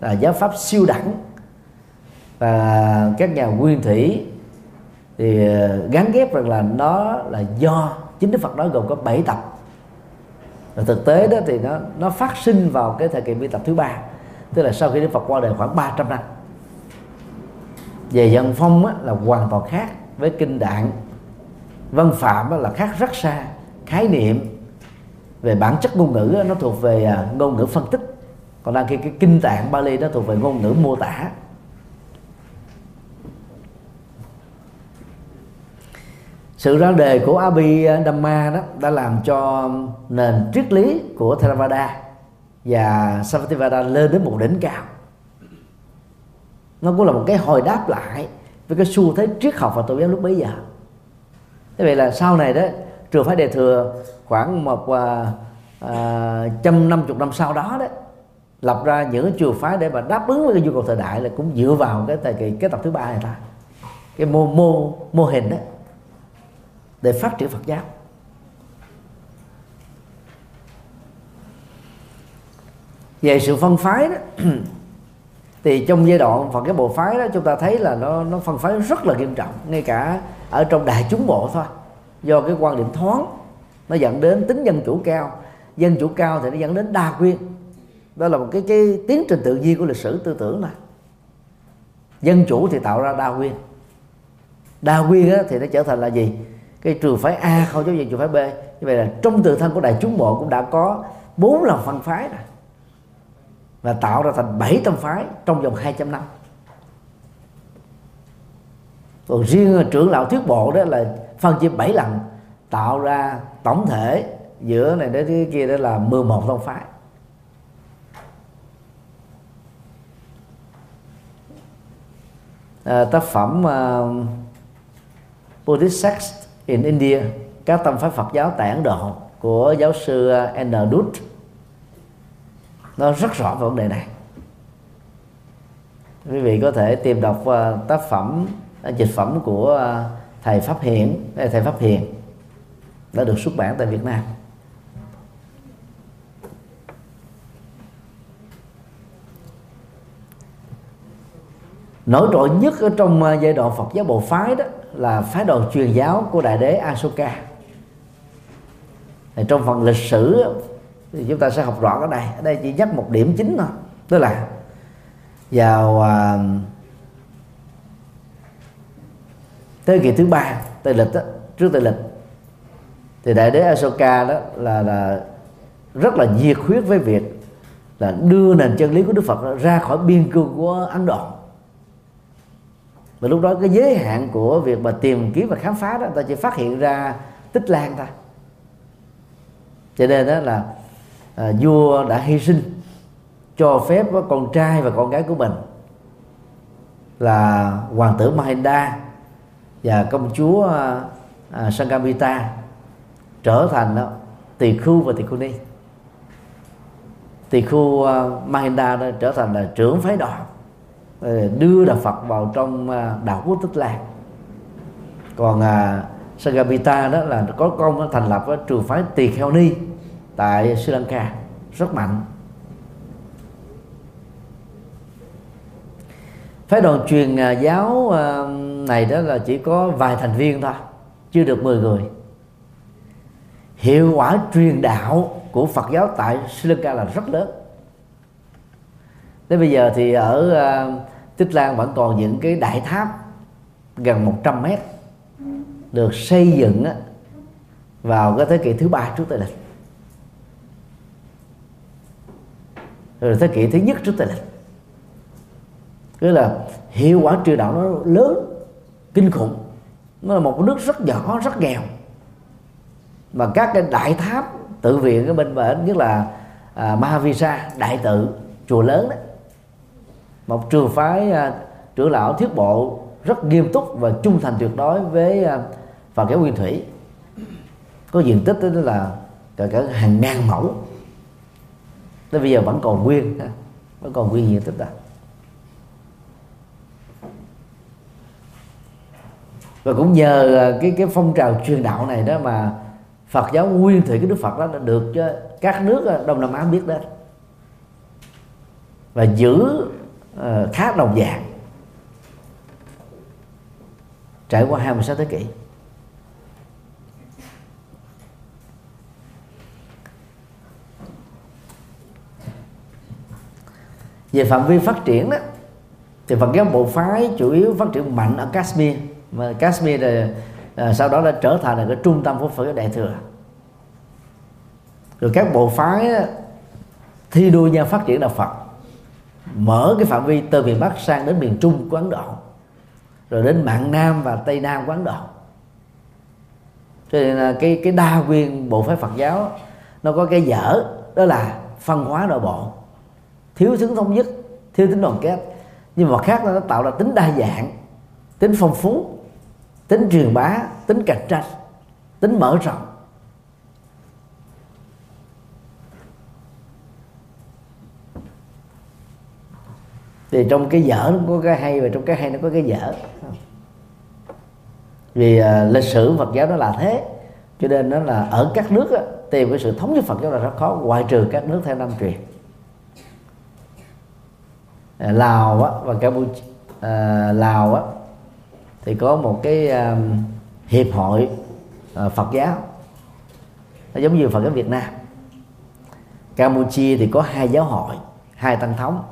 là giáo pháp siêu đẳng. Và các nhà nguyên thủy thì ờ, gắn ghép rằng là nó là do chính Đức Phật nói gồm có 7 tập. Và thực tế đó thì nó nó phát sinh vào cái thời kỳ biên tập thứ ba tức là sau khi Đức Phật qua đời khoảng 300 năm. Về dân phong á, là hoàn toàn khác với kinh đạn văn phạm á, là khác rất xa khái niệm về bản chất ngôn ngữ nó thuộc về à, ngôn ngữ phân tích. Còn đang khi cái kinh tạng Bali nó thuộc về ngôn ngữ mô tả. Sự ra đề của Abhidhamma đó đã làm cho nền triết lý của Theravada và Savatthivada lên đến một đỉnh cao. Nó cũng là một cái hồi đáp lại với cái xu thế triết học và tôn giáo lúc bấy giờ. Thế vậy là sau này đó trường phái đề thừa khoảng một uh, trăm năm chục năm sau đó đấy lập ra những trường phái để mà đáp ứng với cái nhu cầu thời đại là cũng dựa vào cái thời kỳ cái tập thứ ba này ta cái mô mô mô hình đó để phát triển Phật giáo. Về sự phân phái đó (clears throat) thì trong giai đoạn phần cái bộ phái đó chúng ta thấy là nó nó phân phái rất là nghiêm trọng ngay cả ở trong đại chúng bộ thôi do cái quan điểm thoáng nó dẫn đến tính dân chủ cao. Dân chủ cao thì nó dẫn đến đa quyền đó là một cái cái tiến trình tự nhiên của lịch sử tư tưởng này. Dân chủ thì tạo ra đa quyền đa quyền á, thì nó trở thành là gì? Cái trường phái A không giống như trường phái B. Như vậy là trong tự thân của đại chúng bộ cũng đã có bốn lần phân phái rồi. Và tạo ra thành bảy tông phái trong vòng 200 năm. Còn riêng trưởng lão thuyết bộ đó là phân chia bảy lần tạo ra tổng thể giữa này đến cái kia đó là 11 tông phái. À, tác phẩm uh, Buddhist Sex in India các tâm phái Phật giáo tại Ấn Độ của giáo sư N. Dutt. Nó rất rõ về vấn đề này. Quý vị có thể tìm đọc uh, tác phẩm uh, dịch phẩm của uh, thầy Pháp hiện thầy Pháp Hiền, đã được xuất bản tại Việt Nam. Nổi trội nhất ở trong ờ, giai đoạn Phật giáo bộ phái đó là phái đoàn truyền giáo của đại đế Asoka. Trong phần lịch sử thì chúng ta sẽ học rõ cái này. Ở đây chỉ nhắc một điểm chính thôi. Tức là vào ờ, à, thế kỷ thứ ba tây lịch đó, trước tây lịch. Thì đại đế Asoka đó là là rất là nhiệt huyết với việc là đưa nền chân lý của Đức Phật ra khỏi biên cương của Ấn Độ. Và lúc đó cái giới hạn của việc mà tìm kiếm và khám phá đó ta chỉ phát hiện ra tích lan thôi. Cho nên đó là à, vua đã hy sinh cho phép con trai và con gái của mình là hoàng tử Mahinda và công chúa à, à Sangamita trở thành đó, tỳ khu và tỳ khu ni. Tỳ khu uh, Mahinda đó trở thành là trưởng phái đoàn đưa đạo Phật vào trong à, đạo quốc Tích Lan. Còn à, Sangamita đó là có công thành lập trường phái Tỳ Kheo Ni tại Sri Lanka rất mạnh. Phái đoàn truyền giáo uh, này đó là chỉ có vài thành viên thôi chưa được 10 người. Hiệu quả truyền đạo của Phật giáo tại Sri Lanka là rất lớn. Đến bây giờ thì ở uh, Tích Lan vẫn còn những cái đại tháp gần 100 mét được xây dựng vào cái thế kỷ thứ ba trước tây lịch. Rồi thế kỷ thứ nhất trước tây lịch. Tức là hiệu quả truyền đạo nó lớn kinh khủng. Nó là một nước rất nhỏ rất nghèo. Và các cái đại tháp tự viện ở bên bển nhất là à, Mahavisa đại tự chùa lớn đấy một trường phái à, trưởng lão thuyết bộ rất nghiêm túc và trung thành tuyệt đối với à, Phật giáo nguyên thủy. Có diện tích đó là cả, cả hàng ngàn mẫu. Tới bây giờ vẫn còn nguyên vẫn còn nguyên diện tích đó. Và cũng nhờ à, cái cái phong trào truyền đạo này đó mà Phật giáo nguyên thủy cái Đức Phật đó đã được cho các nước à, Đông Nam Á biết đến. Và giữ uh, khá đồng dạng trải qua 26 thế kỷ. Về phạm vi phát triển đó thì Phật giáo bộ phái chủ yếu phát triển mạnh ở Kashmir mà Kashmir là, à, sau đó đã trở thành là cái trung tâm của Phật giáo Đại thừa. Rồi các bộ phái thi đua nhau phát triển đạo Phật mở cái phạm vi từ miền Bắc sang đến miền Trung của Ấn Độ rồi đến mạng Nam và Tây Nam của Ấn Độ. Cho nên là cái cái đa nguyên bộ phái Phật giáo nó có cái dở đó là phân hóa nội bộ. Thiếu tính thống nhất thiếu tính đoàn kết. Nhưng mà khác là nó tạo ra tính đa dạng tính phong phú tính truyền bá tính cạnh tranh tính mở rộng. Thì trong cái dở nó có cái hay và trong cái hay nó có cái dở. Vì à, lịch sử Phật giáo nó là thế cho nên nó là ở các nước á, tìm cái sự thống nhất Phật giáo là rất khó ngoại trừ các nước theo năm truyền. À, Lào á, và Campuchia à, Lào á, thì có một cái à, hiệp hội uh, Phật giáo. Nó giống như Phật giáo Việt Nam. Campuchia thì có hai giáo hội hai tăng thống.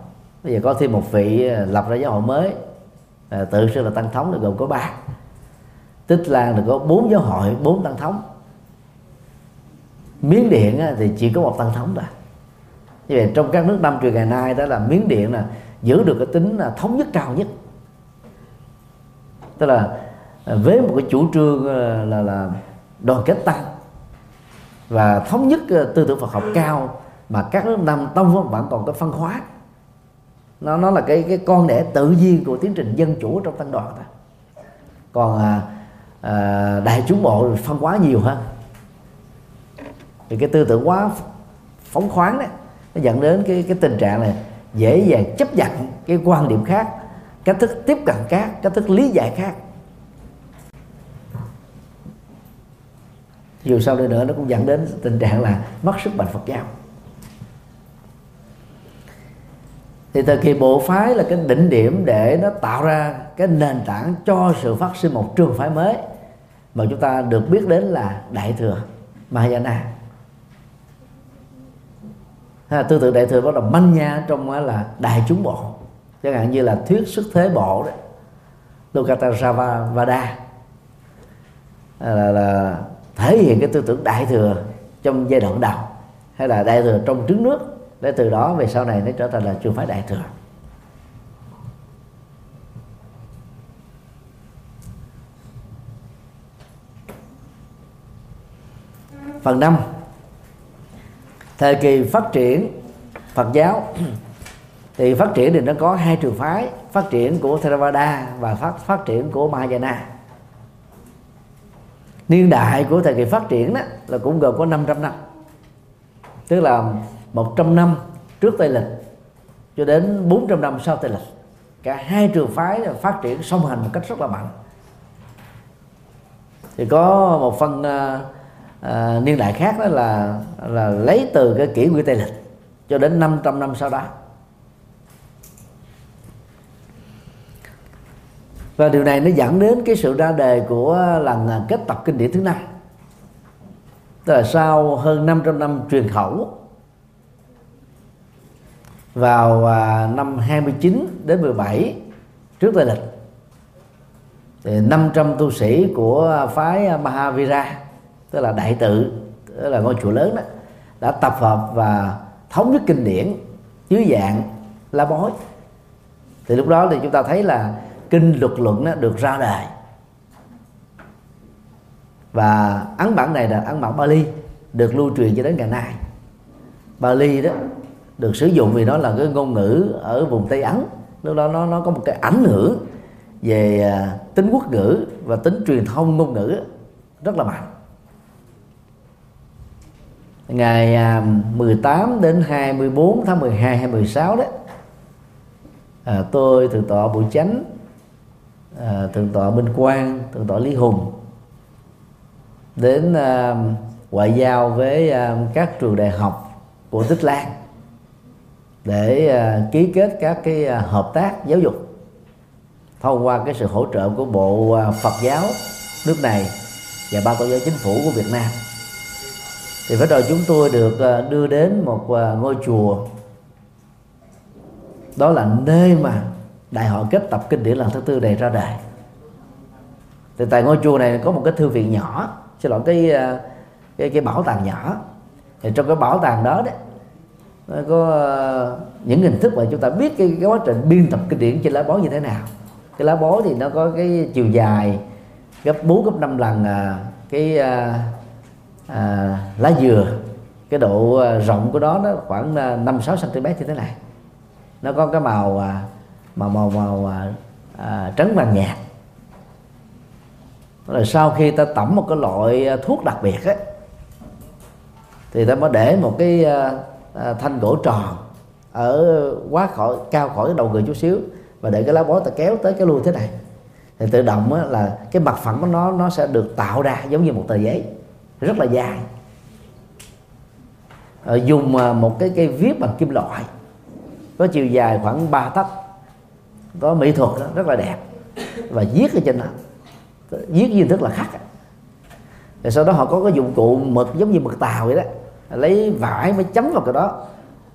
Bây giờ có thêm một vị ờ, lập ra giáo hội mới. Uh, tự xưng là tăng thống là gồm có ba. Tích lan thì có bốn giáo hội bốn tăng thống. Miến điện thì chỉ có một tăng thống thôi. Như vậy trong các nước năm truyền ngày nay đó là miến điện là giữ được cái tính là thống nhất cao nhất tức là à, với một cái chủ trương à, là là đoàn kết tăng và thống nhất à, tư tưởng Phật học cao mà các nước Nam tông vẫn còn có phân hóa. Nó nó là cái cái con đẻ tự nhiên của tiến trình dân chủ trong tăng đoàn thôi còn à, à, đại chúng bộ phân hóa nhiều hơn. Thì cái tư tưởng quá phóng khoáng đấy nó dẫn đến cái cái tình trạng này dễ dàng chấp nhận cái quan điểm khác cách thức tiếp cận khác cách thức lý giải khác. Dù sao đây nữa nó cũng dẫn đến tình trạng là mất sức mạnh Phật giáo. Thì thời kỳ bộ phái là cái đỉnh điểm để nó tạo ra cái nền tảng cho sự phát sinh một trường phái mới mà chúng ta được biết đến là đại thừa Mahayana. Ha, tư tưởng đại thừa bắt đầu manh nha trong là đại chúng bộ chẳng hạn như là thuyết xuất thế bộ đó Vada là, là thể hiện cái tư tưởng đại thừa trong giai đoạn đầu hay là đại thừa trong trứng nước để từ đó về sau này nó trở thành là trường phái đại thừa. Phần năm thời kỳ phát triển Phật giáo thì phát triển thì nó có hai trường phái phát triển của Theravada và phát phát triển của Mahayana. Niên đại của thời kỳ phát triển đó là cũng gồm có 500 năm. Tức là 100 năm trước Tây lịch cho đến 400 năm sau Tây lịch. Cả hai trường phái phát triển song hành một cách rất là mạnh. Thì có một phần uh, uh, niên đại khác đó là là lấy từ cái kỷ nguyên Tây lịch cho đến 500 năm sau đó. Và điều này nó dẫn đến cái sự ra đề của lần à, kết tập kinh điển thứ năm. Tức là sau hơn 500 năm truyền khẩu, vào à, năm 29 đến 17 trước Tây lịch, thì 500 tu sĩ của phái Mahavira, tức là đại tự, tức là ngôi chùa lớn đó, đã tập hợp và thống nhất kinh điển dưới dạng la bói thì lúc đó thì chúng ta thấy là kinh luật luận đó được ra đời. Và ấn bản này là ấn bản Bali được lưu truyền cho đến ngày nay. Bali đó được sử dụng vì nó là cái ngôn ngữ ở vùng Tây Ấn. Lúc đó nó nó có một cái ảnh hưởng về à, tính quốc ngữ và tính truyền thông ngôn ngữ rất là mạnh. Ngày à, 18 đến 24 tháng 12 hay 16 đó à, tôi thượng tọa Bụi Chánh à, thượng tọa Minh Quang thượng tọa Lý Hùng. Đến à, ngoại giao với à, các trường đại học của Tích Lan để à, ký kết các cái à, hợp tác giáo dục thông qua cái sự hỗ trợ của bộ à, Phật giáo nước này và ban tổ giáo chính phủ của Việt Nam. Thì bắt đầu chúng tôi được à, đưa đến một à, ngôi chùa. Đó là nơi mà đại hội kết tập kinh điển lần thứ tư này ra đời thì tại ngôi chùa này có một cái thư viện nhỏ xin lỗi cái ờ, cái cái bảo tàng nhỏ. Thì trong cái bảo tàng đó đấy nó có ờ, những hình thức mà chúng ta biết cái, cái quá trình biên tập kinh điển trên lá bó như thế nào. Cái lá bó thì nó có cái chiều dài gấp 4 gấp 5 lần ờ, cái à, à, lá dừa. Cái độ rộng của đó nó khoảng à, năm sáu cm như thế này. Nó có cái màu à, mà màu màu à, à, trắng vàng nhạt rồi sau khi ta tẩm một cái loại à, thuốc đặc biệt ấy, thì ta mới để một cái à, à, thanh gỗ tròn ở quá khỏi cao khỏi đầu người chút xíu và để cái lá bó ta kéo tới cái lui thế này. Thì tự động á, là cái mặt phẳng của nó nó sẽ được tạo ra giống như một tờ giấy rất là dài. Ờ, dùng à, một cái cây viết bằng kim loại có chiều dài khoảng 3 tấc có mỹ thuật đó, rất là đẹp. Và viết ở trên đó. Viết với hình thức là khắc rồi sau đó họ có cái dụng cụ mực giống như mực tàu vậy đó. Lấy vải mới chấm vào cái đó.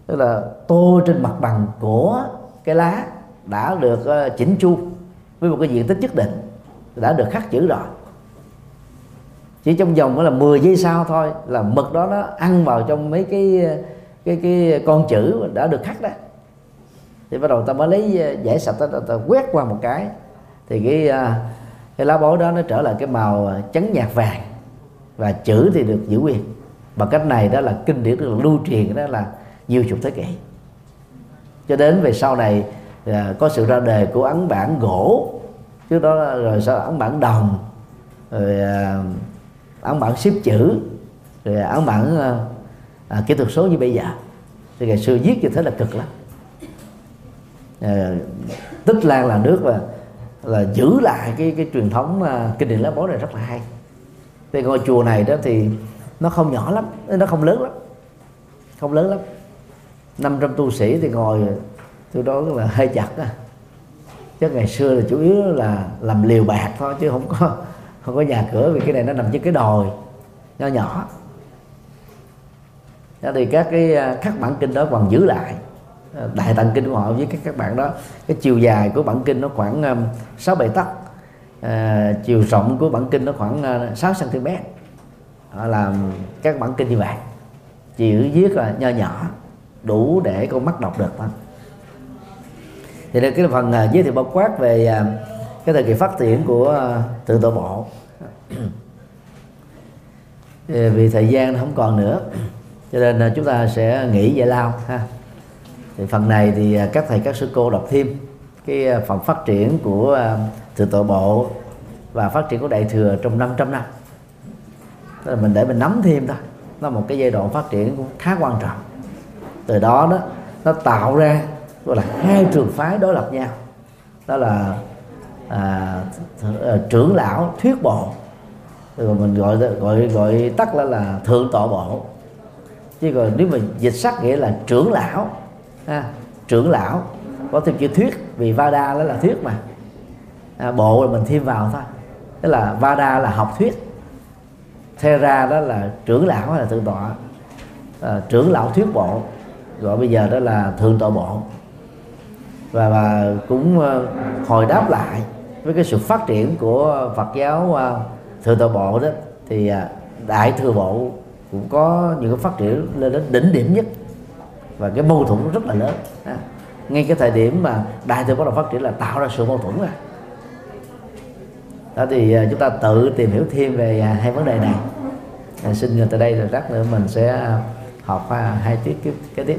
Tức là tô trên mặt bằng của cái lá đã được ờ, chỉnh chu với một cái diện tích nhất định đã được khắc chữ rồi. Chỉ trong vòng là 10 giây sau thôi là mực đó nó ăn vào trong mấy cái ờ, cái cái con chữ đã được khắc đó thì bắt đầu ta mới lấy ờ, giải sạch ta, ta quét qua một cái. Thì cái ờ, cái lá bói đó nó trở lại cái màu ờ, trắng nhạt vàng. Và chữ thì được giữ nguyên. Bằng cách này đó là kinh điển được lưu truyền đó là nhiều chục thế kỷ. Cho đến về sau này có sự ra đề của ấn bản gỗ. Trước đó rồi sau ấn bản đồng rồi ấn bản xếp chữ rồi ấn bản à, kỹ thuật số như bây giờ. Thì ngày xưa viết như thế là cực lắm. Ờ, tích lan là nước và là giữ lại cái cái truyền thống ờ, kinh điển lá bố này rất là hay. Thì ngôi chùa này đó thì nó không nhỏ lắm, nó không lớn lắm, không lớn lắm. 500 tu sĩ thì ngồi, tôi đó là hơi chặt á. Chứ ngày xưa là chủ yếu là làm liều bạc thôi, chứ không có không có nhà cửa vì cái này nó nằm trên cái đồi, nhỏ nhỏ. Đó thì các cái ờ, các bản kinh đó còn giữ lại. Ờ, đại tạng kinh của họ với các các bạn đó. Cái chiều dài của bản kinh nó khoảng um, sáu bảy tấc. À, chiều rộng của bản kinh nó khoảng 6 cm họ làm các bản kinh như vậy. Chữ viết là nho nhỏ đủ để con mắt đọc được thôi. Thì đây cái phần ờ, giới thiệu bao quát về cái thời kỳ phát triển của uh, thượng bộ. Vì thời gian nó không còn nữa cho nên chúng ta sẽ nghỉ giải lao ha thì phần này thì à, các thầy các sư cô đọc thêm cái à, phần phát triển của thừa thượng tọa bộ và phát triển của đại thừa trong 500 năm. Tức là mình để mình nắm thêm thôi. Nó một cái giai đoạn phát triển cũng khá quan trọng. Từ đó đó nó tạo ra gọi là hai trường phái đối lập nhau. Đó là à, à, trưởng lão thuyết bộ rồi mình gọi gọi gọi tắt là là thượng tọa bộ. Chứ còn nếu mà dịch sắc nghĩa là trưởng lão à, trưởng lão. Có thêm chữ thuyết vì vada đó là thuyết mà. À, bộ là mình thêm vào thôi. Tức là vada là học thuyết. Thera đó là trưởng lão hay là thượng tọa? À, trưởng lão thuyết bộ. Gọi bây giờ đó là thượng tọa bộ. Và, và cũng uh, hồi đáp lại với cái sự phát triển của Phật giáo uh, thượng tọa bộ đó thì uh, đại thừa bộ cũng có những cái phát triển lên đến đỉnh điểm nhất và cái mâu thuẫn rất là lớn. À, ngay cái thời điểm mà đại thừa bắt đầu phát triển là tạo ra sự mâu thuẫn rồi. Đó thì à, chúng ta tự tìm hiểu thêm về à, hai vấn đề này. À, xin từ đây rồi rắc nữa mình sẽ à, học hai tiết kế tiếp.